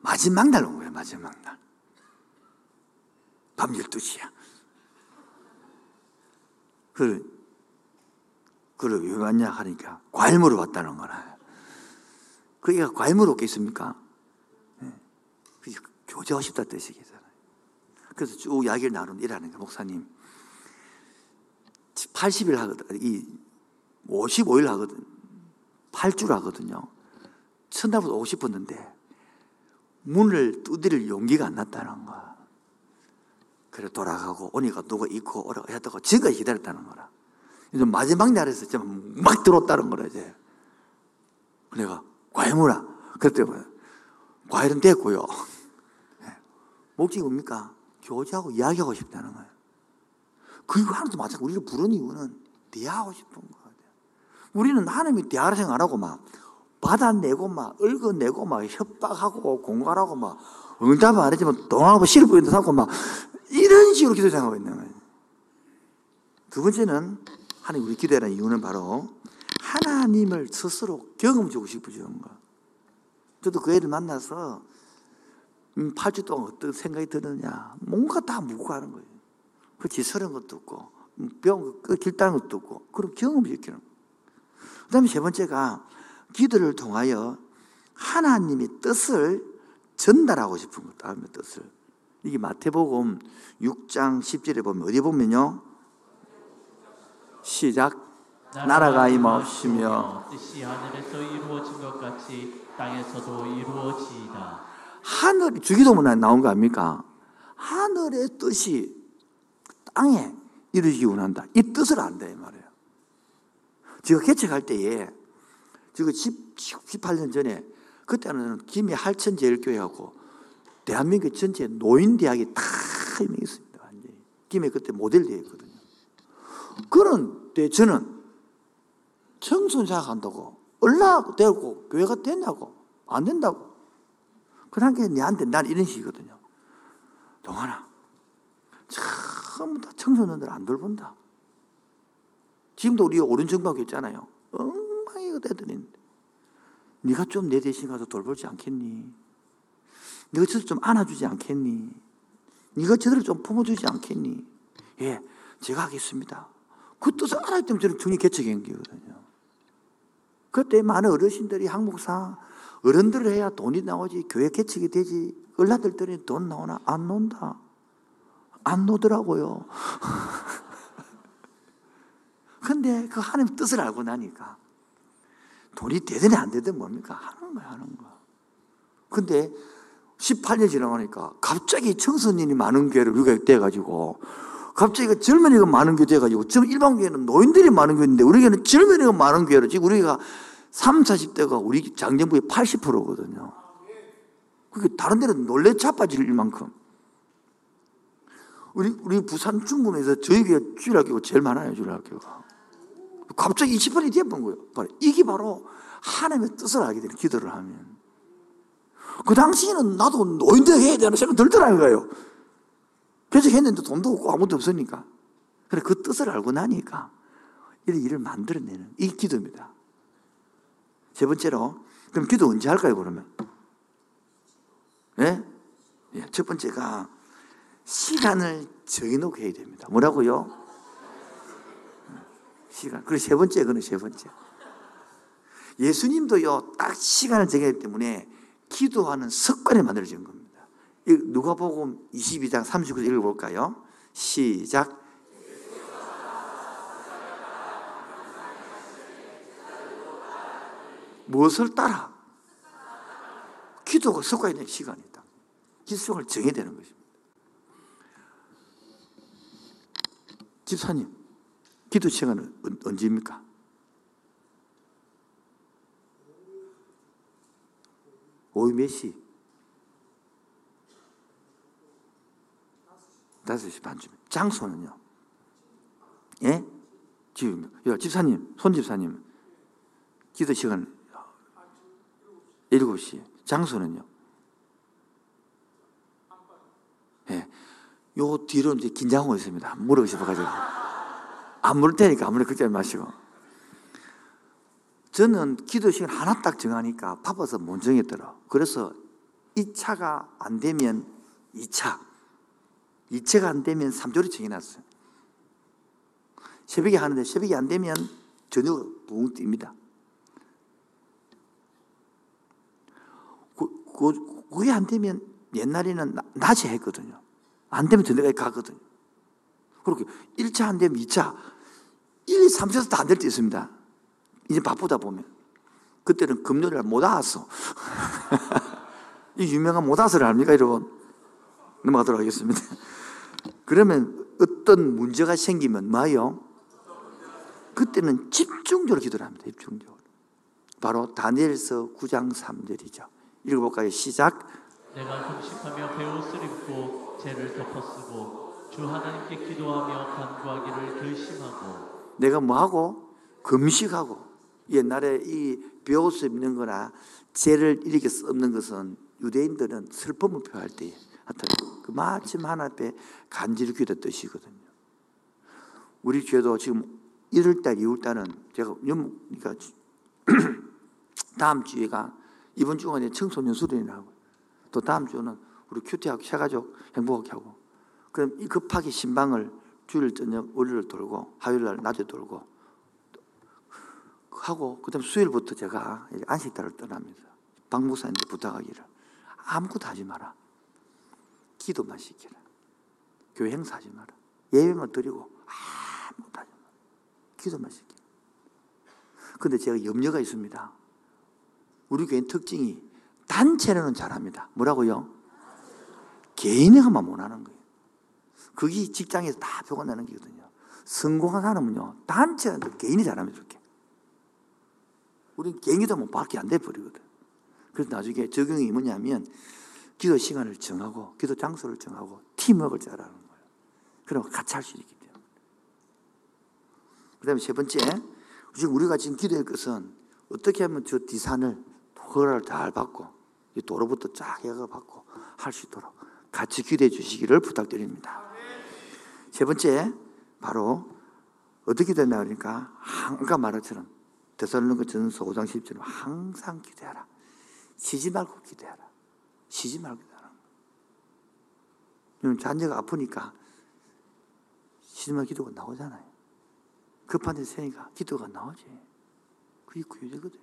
마지막 날 온 거예요. 마지막 날. 밤 12시야. 그, 그걸 왜 왔냐 하니까 과일 먹으러 왔다는 거라. 그게 과일 먹으러 오겠습니까? 네. 교제하고 싶다 뜻이잖아요. 그래서 쭉 이야기를 나누는 이라는 거 목사님. 80일 하거든. 이 55일 하거든. 8줄 하거든요. 첫날부터 오고 싶었는데 문을 두드릴 용기가 안 났다는 거야. 그래 돌아가고 오니까 누가 있고 오라고 했다고 지금까지 기다렸다는 거라. 이제 마지막 날에서 막 들어왔다는 거라 이제. 내가 과일 무라. 그랬더니 과일은 됐고요. 목적이 뭡니까? 교제하고 이야기하고 싶다는 거예요. 그리고 하나도 마찬가지 우리를 부른 이유는 대화하고 싶은 거예요. 우리는 하나님이 대화를 생각 안 하고 막 받아내고 막 읽어내고 막 협박하고 공갈하고 막 응답 안 해주면 동하고 실부인도 삼고 막 이런 식으로 기도 생각하고 있는 거예요. 두 번째는 하나님 우리 기도하는 이유는 바로 하나님을 스스로 경험 주고 싶어지는 거. 저도 그 애를 만나서 8주 음, 동안 어떤 생각이 드느냐. 뭔가 다 묻고 하는 거예요. 그 지설한 것도 없고, 병, 그 길다는 것도 없고, 그럼 일으키는 거예요. 그 다음에 세 번째가 기도를 통하여 하나님의 뜻을 전달하고 싶은 것, 다음의 뜻을. 이게 마태복음 6장 10절에 보면 어디 보면요. 시작. 나라가 임하시며 뜻이 하늘에서 이루어진 것 같이 땅에서도 이루어지이다. 하늘 주기도문에 나온 거 아닙니까? 하늘의 뜻이 땅에 이루어지기 원한다. 이 뜻을 안다 이 말이에요. 제가 개척할 때에 10, 18년 전에 그때는 김해 할천제일교회하고 대한민국 전체 노인대학이 다 있습니다. 김해 그때 모델대회였거든요. 그런데 저는 청소년 생각한다고 얼라 되고 교회가 되냐고 안 된다고 게 내한테 난 이런 식이거든요. 동환아 전부 다 청소년들 안 돌본다. 지금도 우리 오른정밖에 있잖아요. 엉망이가 되더니 네가 좀 내 대신 가서 돌보지 않겠니? 네가 저들 좀 안아주지 않겠니? 네가 저들을 좀 품어주지 않겠니? 예, 제가 하겠습니다. 그 뜻을 알았기 때문에 저는 중리 개척한 거거든요. 그때 많은 어르신들이 항목사 어른들을 해야 돈이 나오지 교회 개척이 되지 얼라들더니 돈 나오나 안 논다. 안 노더라고요. 근데 그 하나님 뜻을 알고 나니까 돈이 되든 안 되든 뭡니까? 하는 거야, 하는 거야. 근데 18년 지나가니까 갑자기 청소년이 많은 교회를 우리가 돼가지고 갑자기 그 젊은이가 많은 교회 돼가지고 지금 일반 교회는 노인들이 많은 교회인데 우리 교회는 젊은이가 많은 교회로 지금 우리가 3, 40대가 우리 장정부의 80%거든요. 그게 다른 데는 놀래 자빠질 만큼. 우리, 우리 부산 중문에서 저희 교회 주일학교가 제일 많아요, 주일학교가. 갑자기 20번이 되어본 거예요. 이게 바로 하나님의 뜻을 알게 되는 기도를 하면. 그 당시에는 나도 노인대 해야 되는 생각 들더라는 거예요. 그래서 했는데 돈도 없고 아무도 없으니까. 그래, 그 뜻을 알고 나니까 이런 일을 만들어내는 이 기도입니다. 세 번째로, 그럼 기도 언제 할까요, 그러면? 예? 예, 첫 번째가 시간을 정해놓고 해야 됩니다. 뭐라고요? 시간. 그리고 세 번째, 그는 세 번째. 예수님도요, 딱 시간을 정했기 때문에 기도하는 습관이 만들어진 겁니다. 이 누가복음 22장 39절 읽어볼까요? 시작. 무엇을 따라? 기도가 습관이 된 시간이다. 기도를 정해야 되는 것입니다. 집사님, 기도 시간은 언- 언제입니까? 오후 몇 시? 5시 반쯤. 장소는요? 예? 집, 야, 집사님, 손 집사님. 기도 시간 7시. 장소는요? 예. 요 뒤로 이제 긴장하고 있습니다. 물어고 싶어가지고. 안 물을 테니까 아무리 걱정 마시고. 저는 기도 시간 하나 딱 정하니까 바빠서 못 정했더라. 그래서 2차가 안 되면 2차. 2차가 안 되면 3조를 정해놨어요. 새벽에 하는데 새벽이 안 되면 저녁 붕 뜹니다. 그, 그, 그게 안 되면 옛날에는 나- 낮에 했거든요. 안 되면 저녁에 가거든요. 그렇게 1차 안 되면 2차. 1, 2, 3차에서 다 안 될 때 있습니다. 이제 바쁘다 보면. 그때는 금요일 못 왔어. 이 유명한 못 왔어를 압니까, 여러분? 넘어가도록 하겠습니다. 그러면 어떤 문제가 생기면 뭐요? 그때는 집중적으로 기도를 합니다. 집중적으로. 바로 다니엘서 9장 3절이죠. 읽어볼까요? 시작. 내가 금식하며 베옷을 입고 죄를 덮어쓰고 주 하나님께 기도하며 간구하기를 결심하고 내가 뭐하고? 금식하고. 옛날에 이 벼옷을 입는 거나 죄를 이렇게 썩는 것은 유대인들은 슬픔을 표할 때 하여튼 그 마침 하나 앞에 간절히 기도 뜻이거든요. 우리 죄도 지금 1월달, 2월달은 제가 연, 그러니까 다음 주에가 이번 주가 청소년 수련이라고 또 다음 주는 우리 큐티하고 새가족 행복하게 하고 그럼 이 급하게 신방을 주일 저녁 월요일 돌고 화요일 날 낮에 돌고 하고 그다음 수요일부터 제가 안식달을 떠납니다. 박 목사님께 부탁하기를 아무것도 하지 마라. 기도만 시키라. 교회 행사하지 마라. 예배만 드리고 아무것도 하지 마라. 기도만 시키라. 근데 제가 염려가 있습니다. 우리 교회 특징이 단체로는 잘합니다. 뭐라고요? 개인회가만 못하는 거예요. 그게 직장에서 다 표가 나는 거거든요. 성공한 사람은요, 단체는 개인이 잘하면 좋게. 우리는 개인이다 보면 밖에 안 돼버리거든. 그래서 나중에 적용이 뭐냐면, 기도 시간을 정하고, 기도 장소를 정하고, 팀워크를 잘하는 거예요. 그러면 같이 할 수 있기 때문에. 그 다음에 세 번째, 지금 우리가 지금 기도할 것은 어떻게 하면 저 디산을 허가를 잘 받고, 이 도로부터 쫙 해가 받고 할 수 있도록 같이 기도해 주시기를 부탁드립니다. 세 번째, 바로 어떻게 되나 그러니까 아까 말한 것처럼 데살로니가 전서 5장 10절에 항상 기도하라. 쉬지 말고 기도하라. 쉬지 말고 기도하라. 요즘 자녀가 아프니까 쉬지 말고 기도가 나오잖아요. 급한 데 세니까 기도가 나오지. 그게 구유제거든.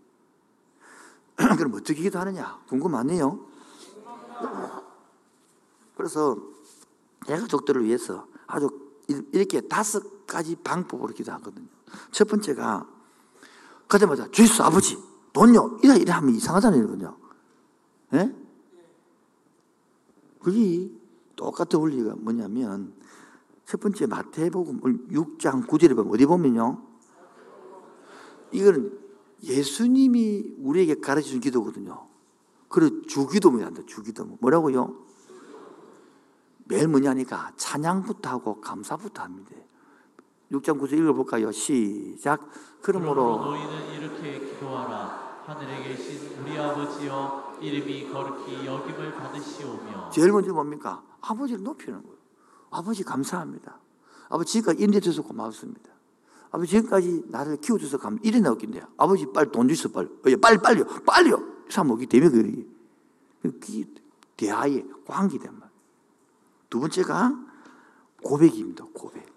그럼 어떻게 기도하느냐? 궁금하네요. 그래서 대가족들을 위해서 아주 이렇게 다섯 가지 방법으로 기도하거든요. 첫 번째가 가자마자 주이스 아버지 돈요 이래 이래 하면 이상하잖아요, 이거요. 예? 그게 똑같은 원리가 뭐냐면 첫 번째 마태복음 6장 9절에 보면 어디 보면요. 이거는 예수님이 우리에게 가르쳐 준 기도거든요. 그래 주기도문이 한다. 주기도문. 뭐라고요? 매일 뭐냐니까 찬양부터 하고 감사부터 합니다. 6장 9절 읽어볼까요? 시작. 그러므로 그러므로 너희는 이렇게 기도하라 하늘에 계신 우리 아버지여 이름이 거룩히 여김을 받으시오며 제일 먼저 뭡니까? 아버지를 높이는 거예요. 아버지 감사합니다. 아버지 지금까지 인내줘서 고맙습니다. 아버지 지금까지 나를 키워줘서 감 이래 나왔긴데 아버지 빨리 돈 주세요 빨리 어, 예, 빨리 빨리요 빨리요 때문에 그러기 그게 대하의 관계된 말. 두 번째가 고백입니다. 고백.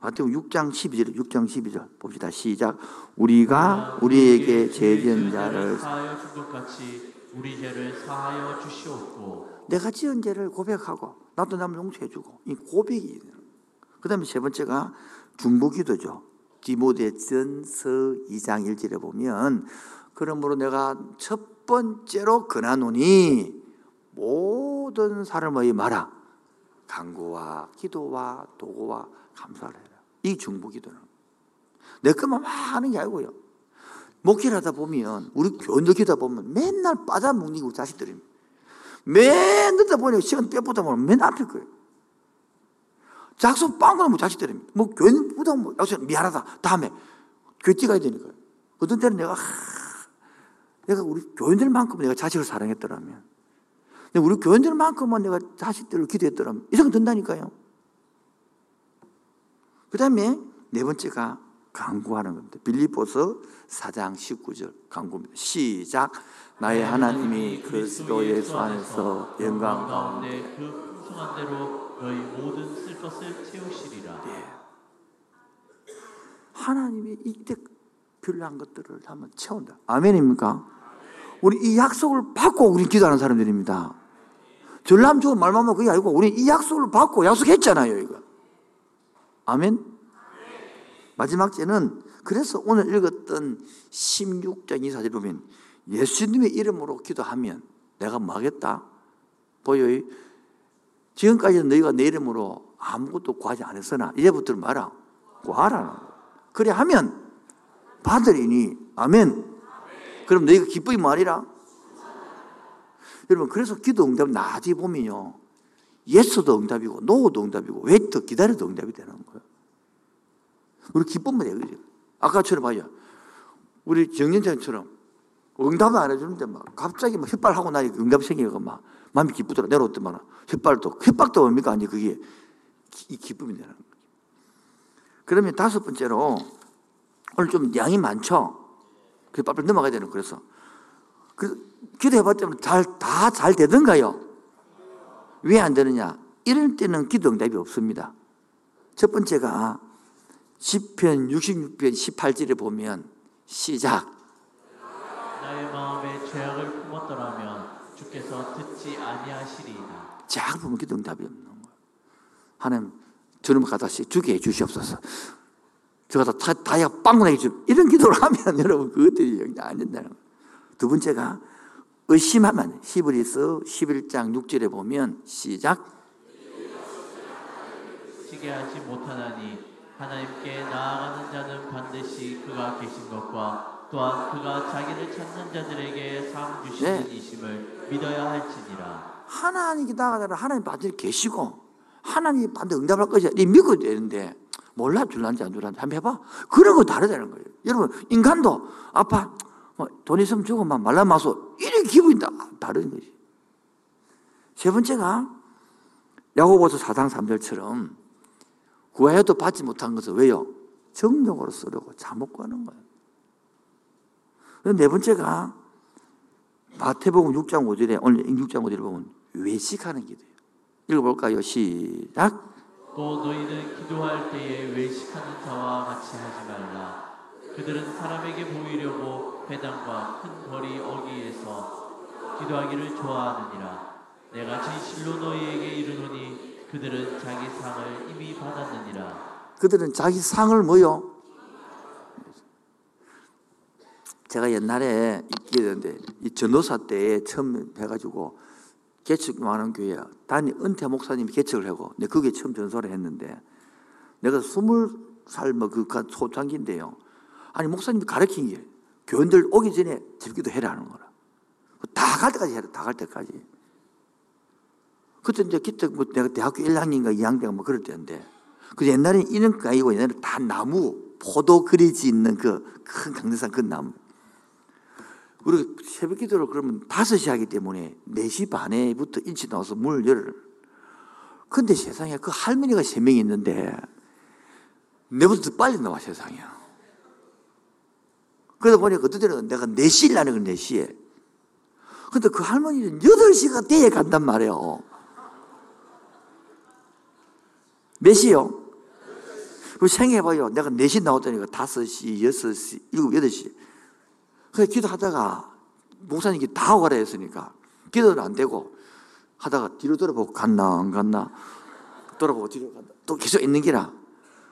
마태복음 6장 12절 6장 12절 봅시다. 시작. 우리가 우리에게 죄진 자를 사하여 준것 같이 우리 죄를 사하여 주시옵고 내가 지은 죄를 고백하고 나도 남을 용서해 주고 이 고백이 그 다음에 세 번째가 중보기도죠. 디모데전서 2장 1절에 보면 그러므로 내가 첫 번째로 권하노니 모든 사람의 말아 간구와 기도와 도구와 감사를 해라. 이 중보 기도는 내 것만 막 하는 게 아니고요. 목회를 하다 보면 우리 교인들 기다 보면 맨날 빠져먹는 게 우리 자식들입니다. 맨 늦다 보니 시간 빼보다 보면 맨 앞일 거예요. 작성 빵 거는 뭐 자식들입니다. 뭐 교인 보다 뭐 약속 미안하다. 다음에 교회 뛰가야 되니까요. 어떤 때는 내가 하, 내가 우리 교인들만큼 내가 자식을 사랑했더라면 우리 교인들만큼만 내가 자식들을 기도했더라면 이성은 든다니까요. 그 다음에 네 번째가 강구하는 겁니다. 빌리포서 4장 19절 강구입니다. 시작. 나의 하나님이 그리스도 예수 안에서 영광 가운데 그 풍성한 대로 너희 모든 쓸 것을 채우시리라 하나님이 이때 필요한 것들을 한번 채운다. 아멘입니까? 우리 이 약속을 받고 우리 기도하는 사람들입니다. 전람 좋은 말만 하면 그게 아니고 우리 이 약속을 받고 약속했잖아요, 이거. 아멘? 마지막 제는 그래서 오늘 읽었던 16장 24절 보면 예수님의 이름으로 기도하면 내가 뭐 하겠다? 보여요. 지금까지는 너희가 내 이름으로 아무것도 구하지 않았으나 이제부터는 말아. 구하라. 그래 하면 받으리니. 아멘. 그럼 너희가 기쁘이 말이라. 여러분, 그래서 기도 응답 나중에 보면요. yes도 응답이고, no도 응답이고, wait 기다려도 응답이 되는 거예요. 우리 기쁨만 해, 그죠? 아까처럼 봐요. 우리 정년장처럼 응답을 안 해주는데 막 갑자기 막 혓발하고 나니까 응답이 생기고 막 마음이 기쁘더라. 내려왔더만 혓발도, 혓발도 뭡니까? 아니, 그게 기, 기쁨이 되는 거예요. 그러면 다섯 번째로 오늘 좀 양이 많죠? 그래서 빨리 넘어가야 되는 그래서. 그 기도해봤자면 잘, 다 잘 되던가요? 왜 안 되느냐? 이럴 때는 기도 응답이 없습니다. 첫 번째가 10편 66편 18절에 보면 시작. 나의 마음에 죄악을 품었더라면 주께서 듣지 아니하시리이다 작 보면 기도 응답이 없는 거예요. 하나님, 저놈 갖다시 주게 해 주시옵소서. 저 갖다 다, 다이아 빵꾸 내게 주 이런 기도를 하면 여러분 그것들이 영향 안 된다는 거예요. 두 번째가 의심하면 히브리서 11장 6절에 보면 시작. 지게 하지 못하나니 하나님께 나아가는 자는 반드시 그가 계신 것과 또한 그가 자기를 찾는 자들에게 상 주시는 네. 이심을 믿어야 할지니라 하나님께 나가다가 하나님 반드시 계시고 하나님이 반드시 응답할 것이야. 이 믿어야 되는데 몰라 줄란지 안 줄란지 한번 해봐. 그런 거 다르다는 거예요. 여러분 인간도 아파 뭐, 돈 있으면 주고 막 말라 마소 이런 기분이 다 다른 거지. 세 번째가 야고보서 4장 3절처럼 구하여도 받지 못한 것은 왜요? 정욕으로 쓰려고 잘못 구하는 거예요. 네 번째가 마태복음 6장 5절에 오늘 6장 5절에 보면 외식하는 기도예요. 읽어볼까요? 시작. 또 너희는 기도할 때에 외식하는 자와 같이 하지 말라. 그들은 사람에게 보이려고 회당과 큰 거리 어귀에서 기도하기를 좋아하느니라. 내가 진실로 너희에게 이르노니 그들은 자기 상을 이미 받았느니라. 그들은 자기 상을 뭐요? 제가 옛날에 있게 되는데 이 전도사 때 처음 해가지고 개척하는 교회 단위 은퇴 목사님이 개척을 하고 내가 그게 처음 전소를 했는데 내가 스물 살 뭐그 소창기인데요. 아니 목사님이 가르친 게 교인들 오기 전에 집기도 해라 하는 거라. 다 갈 때까지 해라. 다 갈 때까지. 그때 이제 그때 뭐 내가 대학교 1학년인가 2학년인가 뭐 그럴 때인데 그 옛날에 이런 거 아니고 옛날에 다 나무 포도 그리지 있는 그 큰 강대산 그 나무 우리가 새벽 기도를 그러면 5시 하기 때문에 4시 반에부터 일찍 나와서 문을 열어. 근데 세상에 그 할머니가 3명이 있는데 내보다 더 빨리 나와 세상에. 그러다 보니까 어떤 때는 내가 4시에 나는 건 4시에. 근데 그 할머니는 8시가 돼야 간단 말이에요. 몇 시요? 그 생각해봐요. 내가 4시 나왔다니까 5시, 6시, 7시, 8시. 그래서 기도하다가 목사님이 다 오가라 했으니까 기도는 안 되고 하다가 뒤로 돌아보고 갔나 안 갔나 돌아보고 뒤로 갔나 또 계속 있는 기라.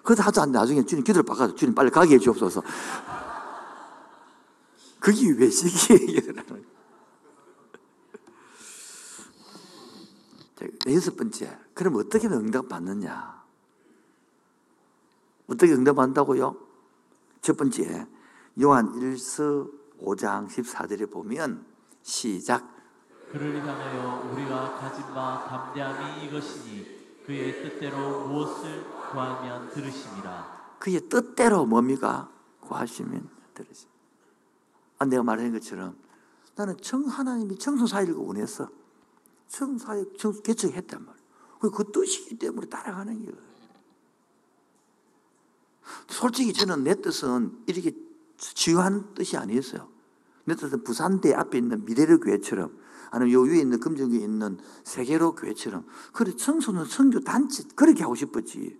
그러다 하도 안 나중에 주님 기도를 바꿔서 주님 빨리 가게 해 주옵소서. 그게 왜 일어나는 여섯 번째, 그럼 어떻게 응답 받느냐? 어떻게 응답한다고요? 첫 번째, 요한 1서 5장 14절에 보면 시작 그를 향하여 우리가 가진 바 담대함이 이것이니 그의 뜻대로 무엇을 구하면 들으심이라. 그의 뜻대로 뭡니까? 구하시면 들으시. 아, 내가 말한 것처럼 나는 청 하나님이 청소 사역을 원했어. 청소 사역 청소 개척했단 말이야. 그 뜻이기 때문에 따라가는 거예요. 솔직히 저는 내 뜻은 이렇게 지유한 뜻이 아니었어요. 내 뜻은 부산대 앞에 있는 미래로 교회처럼 아니면 요 위에 있는 금정교에 있는 세계로 교회처럼 그래 청소는 성교 단체 그렇게 하고 싶었지.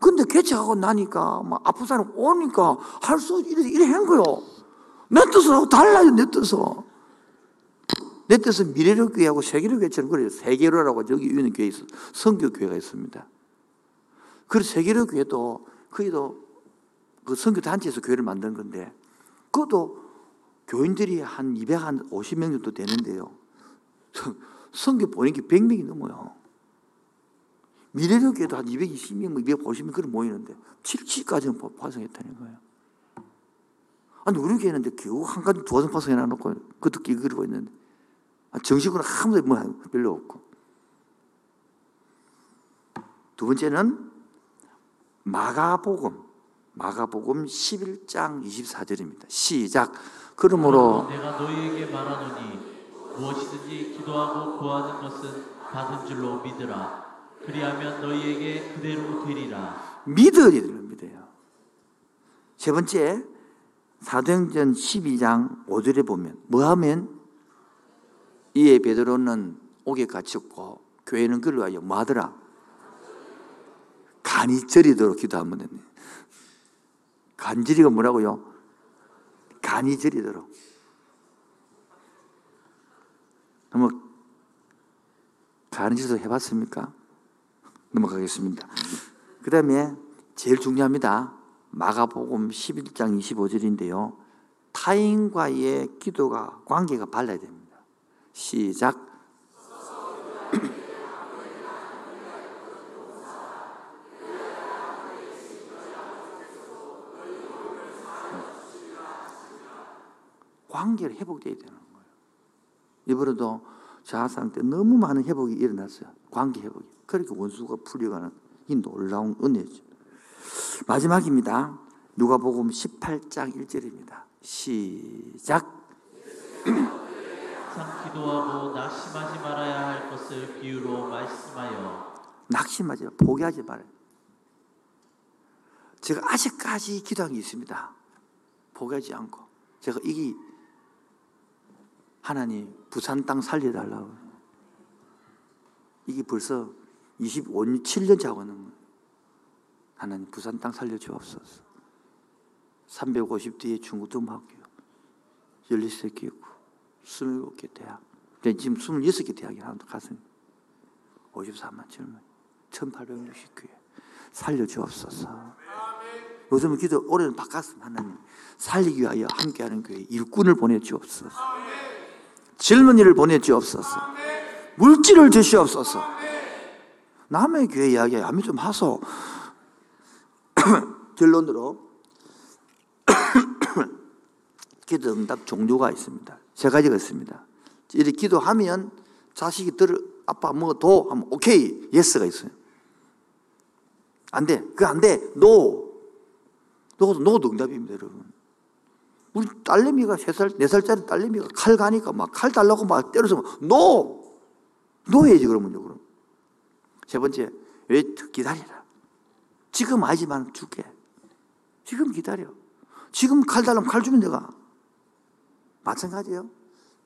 근데 개척하고 나니까 막 아픈 사람 오니까 할 수 이래 이래 한 거요. 내 뜻하고 달라요 내 뜻은. 내 뜻은 미래로 교회하고 세계로 교회처럼 그래요. 세계로라고 저기 위에 있는 교회 있어 성교 교회가 있습니다. 그래서 세계로 교회도 거기도 그 선교 단체에서 교회를 만든 건데 그것도 교인들이 한 250명 정도 되는데요. 선교 보낸 게 100명이 넘어요. 미래로 교회도 한 220명, 250명 그런 모이는데 70까지는 파송했다는 거예요. 아니 우리 교회는 겨우 한 가지 두어 파송해 놔놓고 그것도 끼그리고 있는데 아, 정식으로 아무도 뭐 별로 없고 두 번째는 마가복음 마가복음 11장 24절입니다. 시작. 그러므로 내가 너희에게 말하노니 무엇이든지 기도하고 구하는 것은 받은 줄로 믿으라. 그리하면 너희에게 그대로 되리라. 되는 믿어요. 세 번째 사도행전 12장 5절에 보면 뭐하면 이에 베드로는 옥에 갇혔고 교회는 그를 위하여 뭐하더라? 간이 저리도록 기도하면 됩니다. 간절이가 뭐라고요? 간이 저리도록. 한번 간이 저리도 해봤습니까? 넘어가겠습니다. 그 다음에 제일 중요합니다. 마가복음 11장 25절인데요. 타인과의 기도가 관계가 발라야 됩니다. 시작. 관계를 회복돼야 되는 거예요. 이번에도 자아상 때 너무 많은 회복이 일어났어요. 관계 회복이. 그렇게 원수가 풀려가는 이 놀라운 은혜죠. 마지막입니다. 누가 복음 18장 1절입니다. 시작. 상 기도하고 낙심하지 말아야 할 것을 비유로 말씀하여 낙심하지 마. 포기하지 말아요. 제가 아직까지 기도한 게 있습니다. 포기하지 않고. 제가 이게 하나님 부산 땅 살려달라고. 이게 벌써 25년, 7년째 하고 있는 거예요. 하나님 부산 땅 살려주옵소서. 350 뒤에 중고등학교, 16개 있고, 27개 대학. 근데 지금 26개 대학이 하나도 갔습니다. 54만 7만 1860교회 살려주옵소서. 요즘은 기도 올해는 바꿨습니다. 하나님 살리기 위하여 함께하는 교회 일꾼을 보내주옵소서. 젊은이를 보내주옵소서. 물질을 주시옵소서. 남의 교회 이야기 야미 좀 하소. 결론으로 기도 응답 종류가 있습니다. 세 가지가 있습니다. 이렇게 기도하면 자식이 들 아빠 뭐도 하면 오케이 yes가 있어요. 안 돼. 그거 안 돼. No. No도 no도 응답입니다, 여러분. 우리 딸내미가 세 살, 네 살짜리 딸내미가 칼 가니까 막 칼 달라고 막 때려서 no! No 해야지 그러면요, 그럼. 세 번째, 왜 기다리라. 지금 아니지만 줄게. 지금 기다려. 지금 칼 달라면 칼 주면 내가. 마찬가지예요.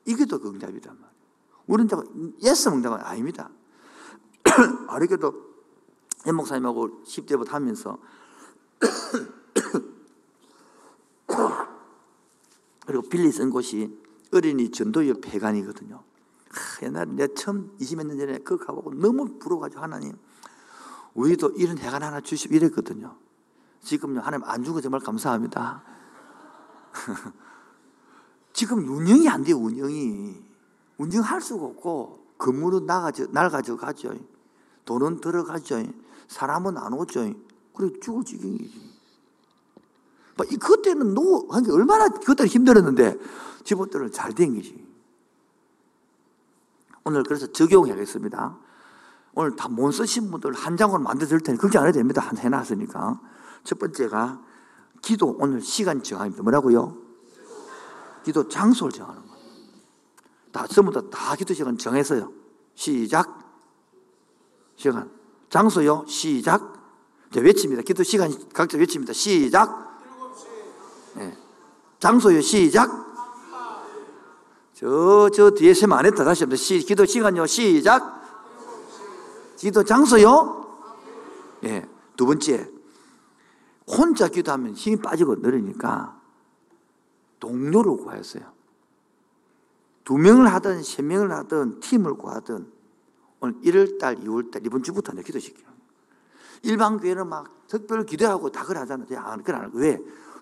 이게 또그 응답이단 말이에요. 우리는 자 yes 응답은 아닙니다. 어렵게도 현 목사님하고 10대부터 하면서 그리고 빌리 쓴 곳이 어린이 전도협 회관이거든요. 하, 옛날에 내 처음 20몇 년 전에 그거 가보고 너무 부러워가지고 하나님 우리도 이런 회관 하나 주시고 이랬거든요. 지금요 하나님 안 주고 정말 감사합니다. 지금 운영이 안 돼요 운영이 운영할 수가 없고 건물은 나가죠 낡아져 가죠 돈은 들어가죠 사람은 안 오죠 그래 죽을 지경이지 이 그때는 노, 한게 얼마나 그때는 힘들었는데 집어들은 잘된 거지. 오늘 그래서 적용해야겠습니다. 오늘 다 못 쓰신 분들 한 장으로 만들어 드릴 테니 걱정 안 해도 됩니다. 한 해놨으니까. 첫 번째가 기도 오늘 시간 정합니다. 뭐라고요? 기도 장소를 정하는 거예요. 다, 전부 다, 다 기도 시간 정해서요. 시작. 시간. 장소요. 시작. 자, 외칩니다. 기도 시간 각자 외칩니다. 시작. 네. 장소요. 시작. 저, 저 뒤에 세면 안 했다. 다시 한번 시, 기도 시간요. 시작. 기도 장소요. 예. 네. 두 번째. 혼자 기도하면 힘이 빠지고 느리니까 동료를 구하였어요. 두 명을 하든 세 명을 하든 팀을 구하든 오늘 1월달, 2월달 이번 주부터 내 기도시켜요. 일반 교회는 막 특별 기도하고 다 하잖아요. 안 그래 안 하고 왜?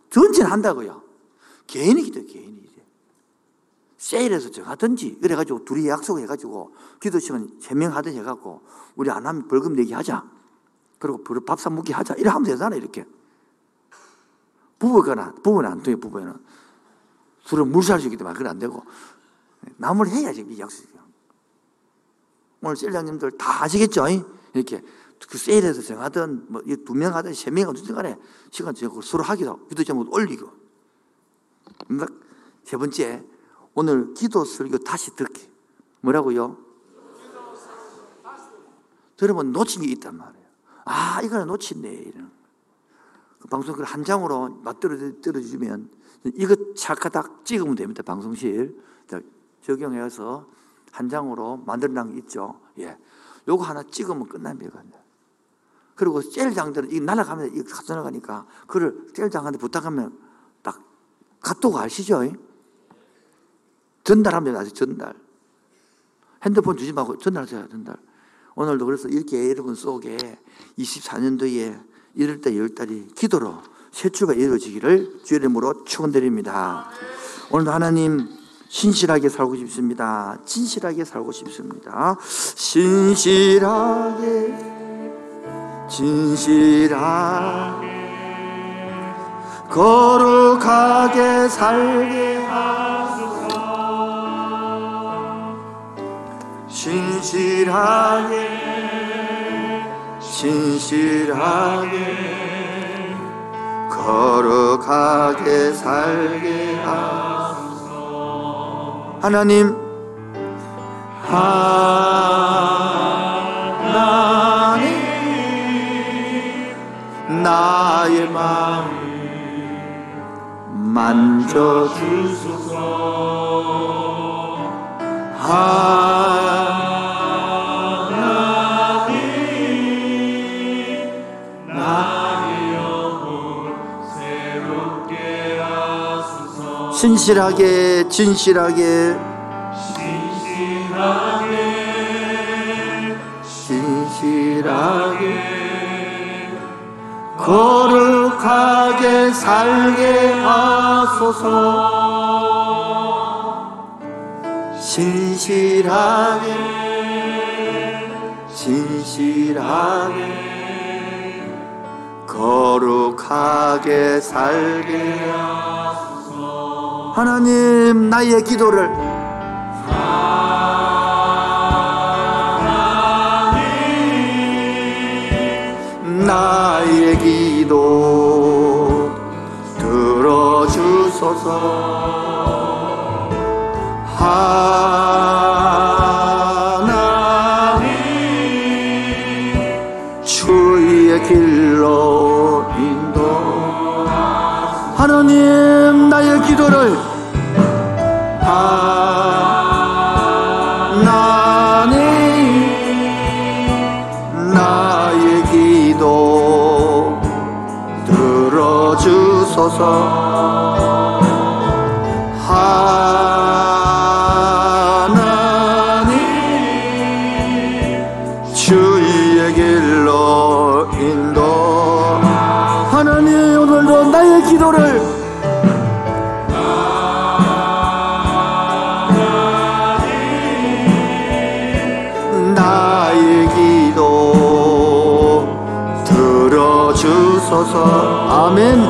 전진한다고요. 개인이 기도 개인이 이제 세일해서 정하든지 그래가지고 둘이 약속해가지고 기도 시간 세명 하든지 해갖고 우리 안 하면 벌금 내기 하자. 그리고 밥 사 먹기 하자. 이래 하면 되잖아 이렇게. 부부거나 부부는 안 통해 부부에는 술은 물살 주기 때문에 그건 안 되고 남을 해야지 이 약속이. 오늘 셀장님들 다 아시겠죠? 이렇게 그 세일해서 정하든 뭐두 명 하든 세명 하든 간에 시간 정하고 서로 하기도 기도 제목 올리고 세 번째 오늘 기도 설교 다시 듣기 뭐라고요? 들으면 놓친 게 있단 말이에요. 아 이거는 놓친네 이런 그 방송 한 장으로 맞들어 들어주면 이거 찰카닥 찍으면 됩니다 방송실 적용해서 한 장으로 만들어놓은 게 있죠. 예. 요거 하나 찍으면 끝납니다. 그리고 셀장들은 이 날아가면 이 가져나가니까 그를 셀장한테 부탁하면 딱 카톡 아시죠? 전달하면 아시 전달. 핸드폰 주지 말고 전달하세요, 전달. 오늘도 그래서 이렇게 여러분 속에 24년도에 1월달, 2월달이 기도로 새 출발 이루어지기를 주의 이름으로 축원드립니다. 오늘도 하나님 신실하게 살고 싶습니다. 진실하게 살고 싶습니다. 신실하게 진실하게 거룩하게 살게 하소서. 신실하게 신실하게 거룩하게 살게 하소서. 하나님. 하 나의 마음 만져주소서. 하나님 나의 영혼 새롭게 하소서. 신실하게 진실하게 거룩하게 살게 하소서. 신실하게 진실하게 거룩하게 살게 하소서. 하나님 나의 기도를 나의 기도 들어주소서. 하나님 주의 길로 인도. 하나님 나의 기도를 들어주소서 하나님 주의 길로 인도. 하나님 오늘도 나의 기도를 들어주소서. 아멘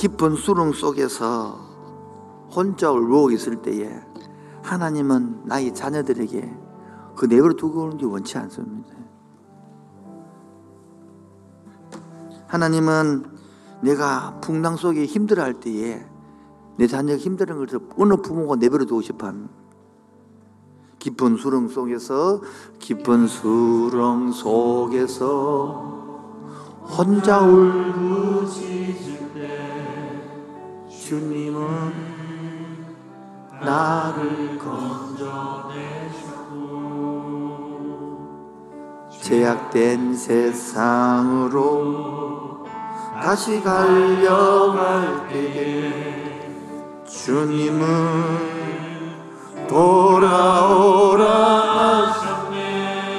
깊은 수렁 속에서 혼자 울고 있을 때에 하나님은 나의 자녀들에게 그 내버려 두고 오는 게 원치 않습니다. 하나님은 내가 풍랑 속에 힘들어 할 때에 내 자녀가 힘든 것을 어느 부모가 내버려 두고 싶어 합니다. 깊은 수렁 속에서 깊은 수렁 속에서 혼자 울부짖을 때 주님은 나를 제약된 세상으로 다시 갈려갈 때에 주님은 돌아오라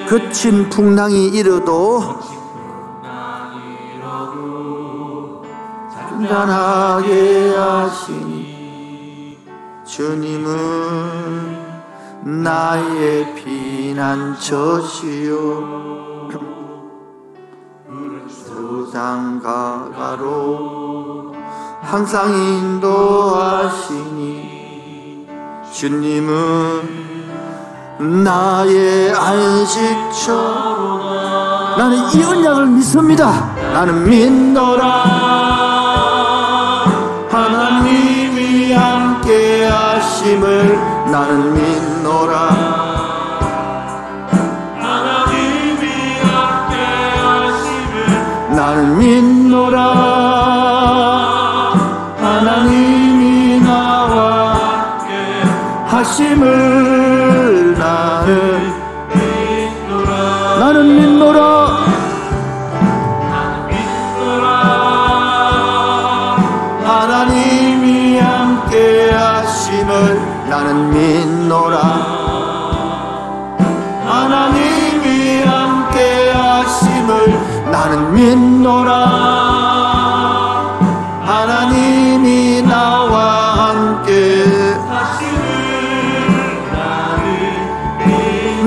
그친 풍랑이 일어도 단단하게 하시니 주님은 나의 피난처시요 부상가가로 항상 인도하시니 주님은 나의 안식처 나는 이 언약을 믿습니다. 나는 믿노라 나는 믿노라. 나는 믿노라. 하나님이 나와 함께 하심을 믿노라. 하나님이 나와 함께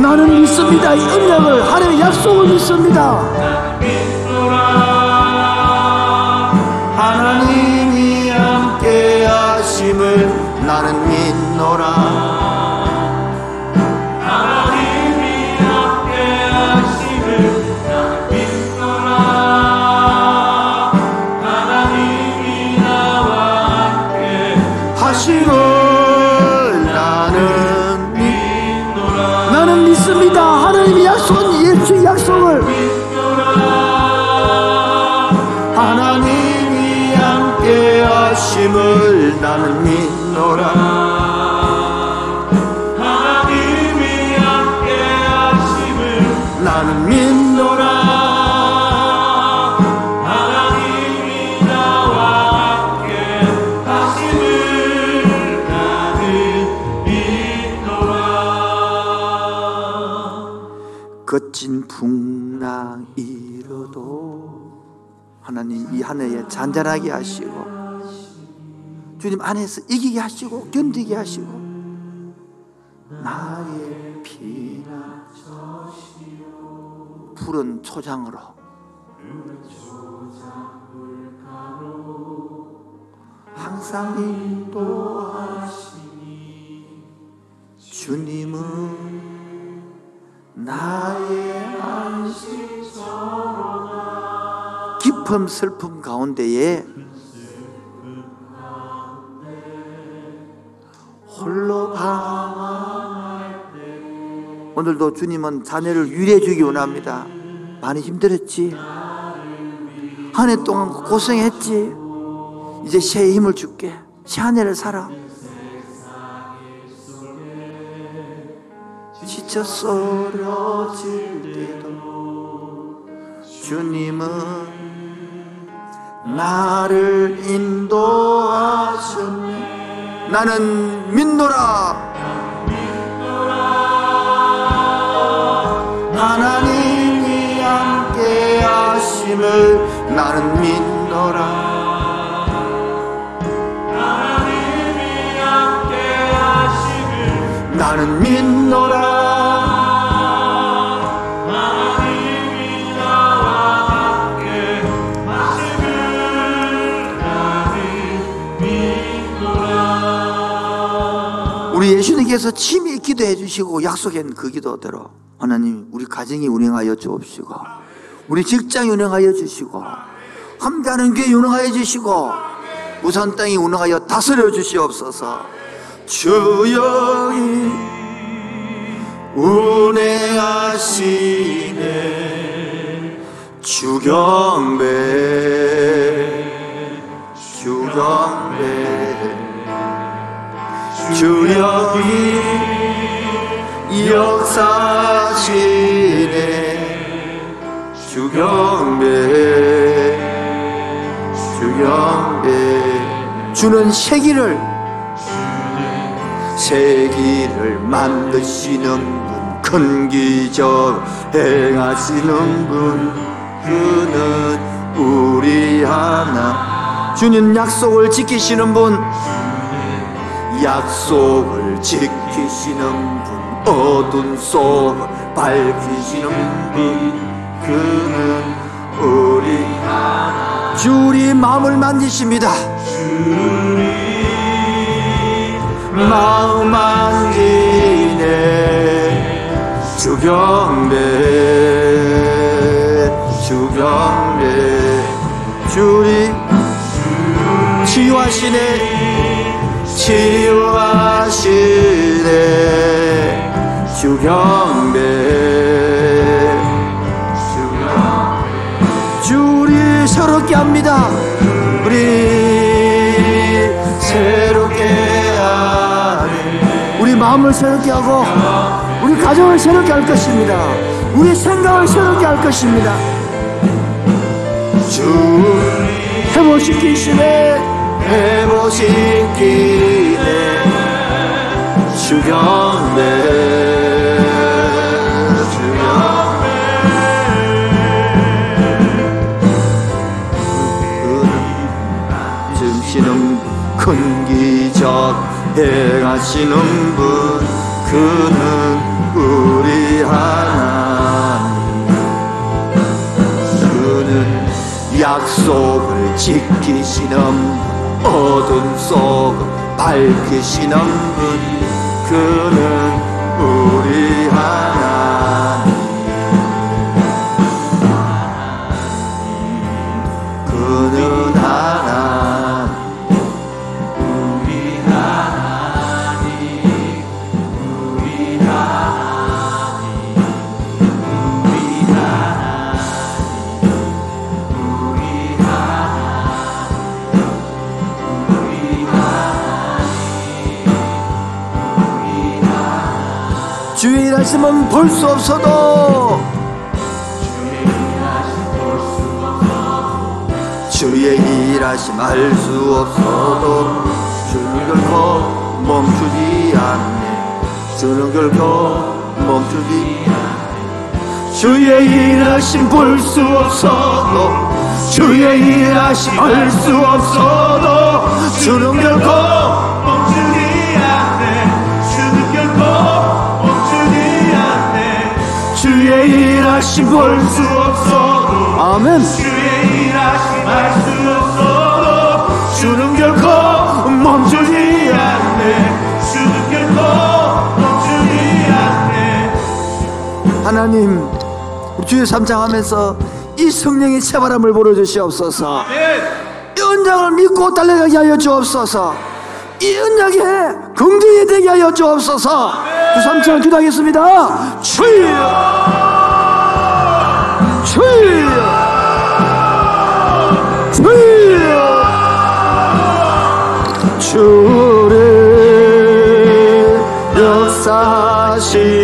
나는 믿습니다. 이 언약을 하나님의 약속을 믿습니다 단단하게 하시고 주님 안에서 이기게 하시고 견디게 하시고 나의 피난 푸른 초장으로 항상 인도하시니 주님은 나의 안식처럼 큰 슬픔 가운데에 홀로 방황할 때 오늘도 주님은 자녀를 위로해 주기 원합니다. 많이 힘들었지. 한 해 동안 고생했지. 이제 새 힘을 줄게. 새 한 해를 살아. 지쳐 쓰러질 때도 주님은 나를 인도하셨네. 나는 믿노라. 하나님이 함께 하심을 나는 믿노라. 나는 믿노라. 예수님께서 친히 기도해 주시고 약속한 그 기도대로 하나님 우리 가정이 운행하여 주옵시고 우리 직장이 운행하여 주시고 함께하는 교회 운행하여 주시고 우산 땅이 운행하여 다스려 주시옵소서. 주여이 운행하시네. 주경배 주경배 주여기 역사시네. 주경배 주경배. 주는 세기를 세기를 만드시는 분 큰 기적 행하시는 분 그는 우리 하나. 주님 약속을 지키시는 분 약속을 지키시는 분 어둠 속을 밝히시는 분 그는 우리 주 우리 마음을 만지십니다. 마음 만지네. 주경배 주경배. 주리 치유하시네 치유하시네. 주경배. 주리 새롭게 합니다. 우리 새롭게 하네. 우리 마음을 새롭게 하고 우리 가정을 새롭게 할 것입니다. 우리 생각을 새롭게 할 것입니다. 주 회복시키시네 주경배 그는 증시는 큰 기적 행하시는 분 그는 우리 하나님. 그는 약속을 지키시는 분 어둠 속 밝히시는 분 그는 볼 수 없어도 주의 일하심 알 수 없어도 주는 결코 멈추지 않네. 주는 결코 멈추지 않네. 주의 일하심 볼 수 없어도 주의 일하심 알 수 없어도 주는 결코 일하심 볼수 없어도 아멘. 주의 일하심 알수 없어도 주는 결코 멈추지 않네. 주는 결코 멈추지 않네. 하나님 우리 주의 삼창하면서 이 성령의 새바람을 불어주시옵소서. 이 언약을 믿고 달려가게 하여 주옵소서. 이 언약에 긍정이 되게 하여 주옵소서. 주 삼천 기도하겠습니다. 주여 주를 역사시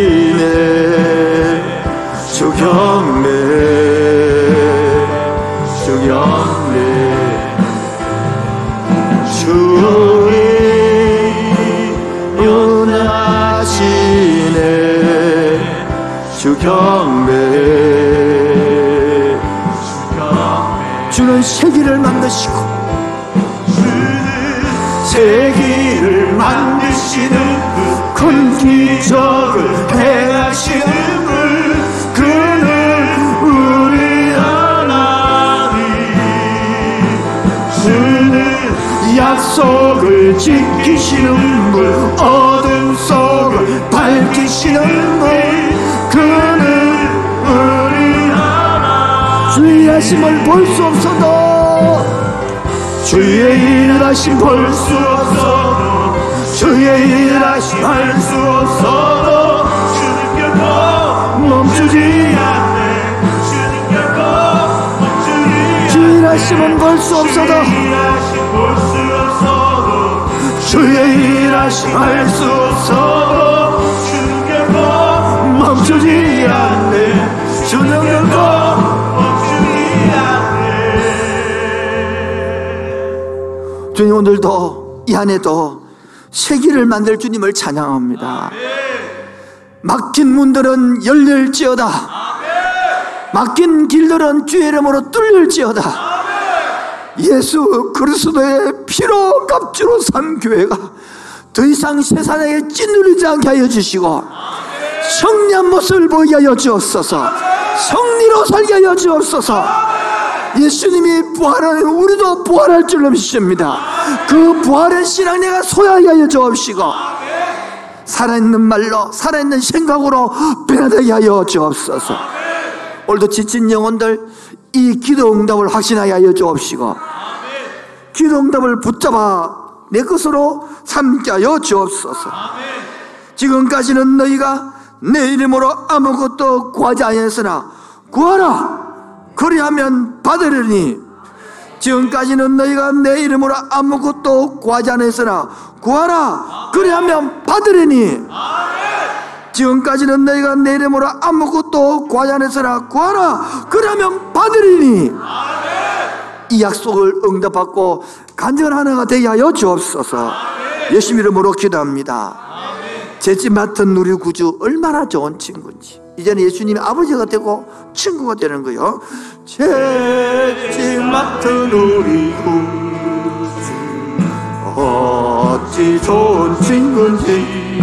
만드시는 큰 기적을 행하시는 분 그는 우리 하나님. 주는 약속을 지키시는 분 어둠 속을 밝히시는 분 그는 우리 하나님. 주의 하심을 볼 수 없어도 주의 일하심 볼 수 없어도 주의 일하심 알수 없어도 주는 결코 멈추지 않네. 주는 결코 멈추지 주의 일하심은 볼 수 없어도 주의 일하심 알수 없어도 주는 결코 멈추지 않네. 주는 결코 멈추지 않네. 주님 오늘도 이 안에도 세기를 만들 주님을 찬양합니다. 막힌 문들은 열릴지어다. 막힌 길들은 주의 이름으로 뚫릴지어다. 예수 그리스도의 피로 값주로 산 교회가 더 이상 세상에 찐누리지 않게 하여 주시고 성리한 모습을 보이게 하여 주옵소서. 성리로 살게 하여 주옵소서 예수님이 부활하는 우리도 부활할 줄로 믿습니다. 그 부활의 신앙 내가 소유하게 하여 주옵시고 살아있는 말로 살아있는 생각으로 변화되게 하여 주옵소서. 오늘도 지친 영혼들 이 기도 응답을 확신하게 하여 주옵시고 기도 응답을 붙잡아 내 것으로 삼게 하여 주옵소서. 지금까지는 너희가 내 이름으로 아무것도 구하지 아니했으나 구하라 그리하면 받으리니 지금까지는 너희가 내 이름으로 아무것도 구하지 않았으나 구하라. 그리하면 받으리니 지금까지는 너희가 내 이름으로 아무것도 구하지 않았으나 구하라. 그러면 받으리니 이 약속을 응답받고 간증을 하나가 되게 하여 주옵소서. 예수 이름으로 기도합니다. 죄짓 맡은 우리 구주 얼마나 좋은 친구인지 이제는 예수님이 아버지가 되고 친구가 되는 거요. 죄짓 맡은 우리 구주 어찌 좋은 친구인지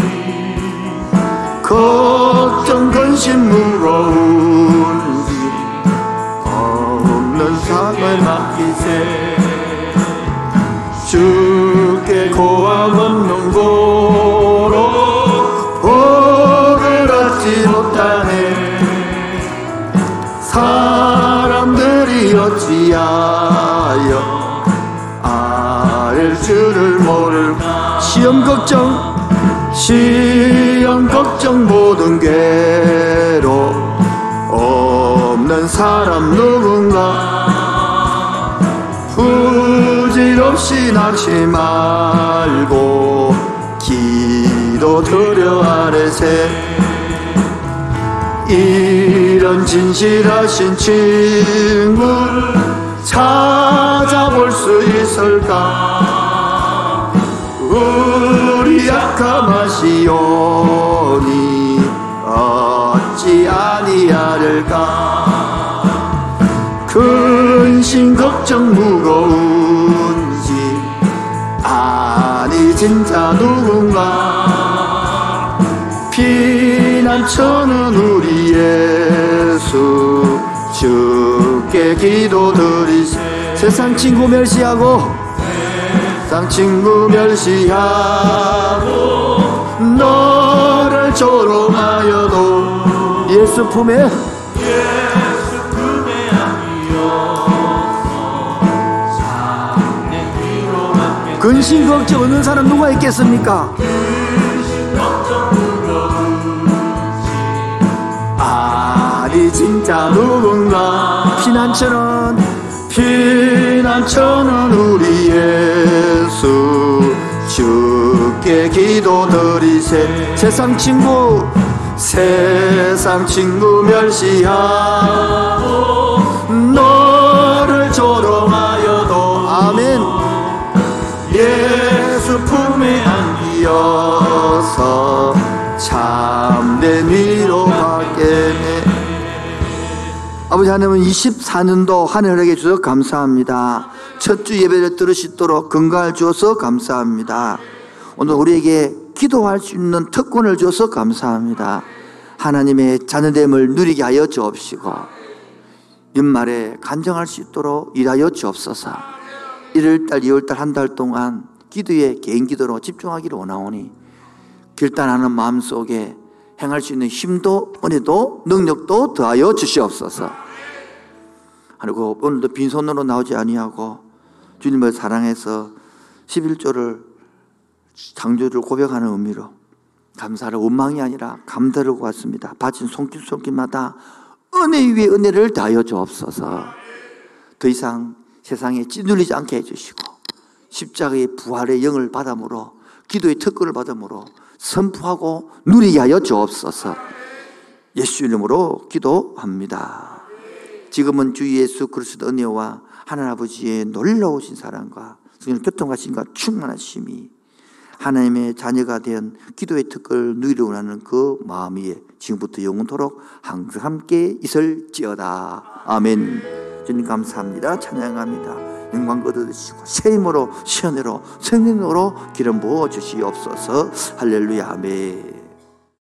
걱정 근심 무거운지 없는 삶을 맡기세. 주께 고함 없는 고 사람들이 어찌하여. 알 줄을 모를까. 시험 걱정 시험 걱정 모든 괴로. 없는 사람 누군가. 부질없이 낙심 말고 기도 드려 아래세. 이 런 진실하신 친구 찾아볼 수 있을까? 우리 약함하시오니 어찌 아니하릴까? 근심 걱정 무거운지 아니 진짜 누군가? 피난처는 우리 예 기도 드리세 세상 친구 멸시하고 세상 친구 멸시하고 너를 조롱하여도 예수 품에 근심 걱정 없는 사람 누가 있겠습니까? 아니 진짜 누군가 피난처는 피난처는 우리 예수. 주께 기도드리세. 세상 친구 세상 친구 멸시하고 너를 조롱하여도 아멘. 예수 품에 안기어서 참된 위로 받겠네 아버지 하나님은 24년도 하늘에게 주셔서 감사합니다. 첫 주 예배를 들으시도록 건강을 주어서 감사합니다. 오늘 우리에게 기도할 수 있는 특권을 주어서 감사합니다. 하나님의 자녀됨을 누리게 하여 주옵시고 연말에 간정할 수 있도록 일하여 주옵소서. 1월달, 2월달 한 달 동안 기도에 개인 기도로 집중하기를 원하오니 결단하는 마음속에 행할 수 있는 힘도 은혜도 능력도 더하여 주시옵소서 그리고 오늘도 빈손으로 나오지 아니하고 주님을 사랑해서 11조를 창조를 고백하는 의미로 감사를 원망이 아니라 감사를 구했습니다. 바친 손길 손길마다 은혜 위에 은혜를 더하여 주옵소서. 더 이상 세상에 찌눌리지 않게 해주시고 십자가의 부활의 영을 받음으로 기도의 특권을 받음으로 선포하고 누리게 하여 주옵소서. 예수 이름으로 기도합니다 지금은 주 예수 그리스도 은혜와 하나님 아버지의 놀라우신 사랑과 성령 교통하신과 충만하심이 하나님의 자녀가 된 기도의 특권을 누리려 원하는 그 마음이 지금부터 영원토록 항상 함께 있을지어다. 아멘. 주님 감사합니다. 찬양합니다. 영광 얻으시고 새 힘으로 시원으로 성령으로 기름 부어 주시옵소서. 할렐루야. 아멘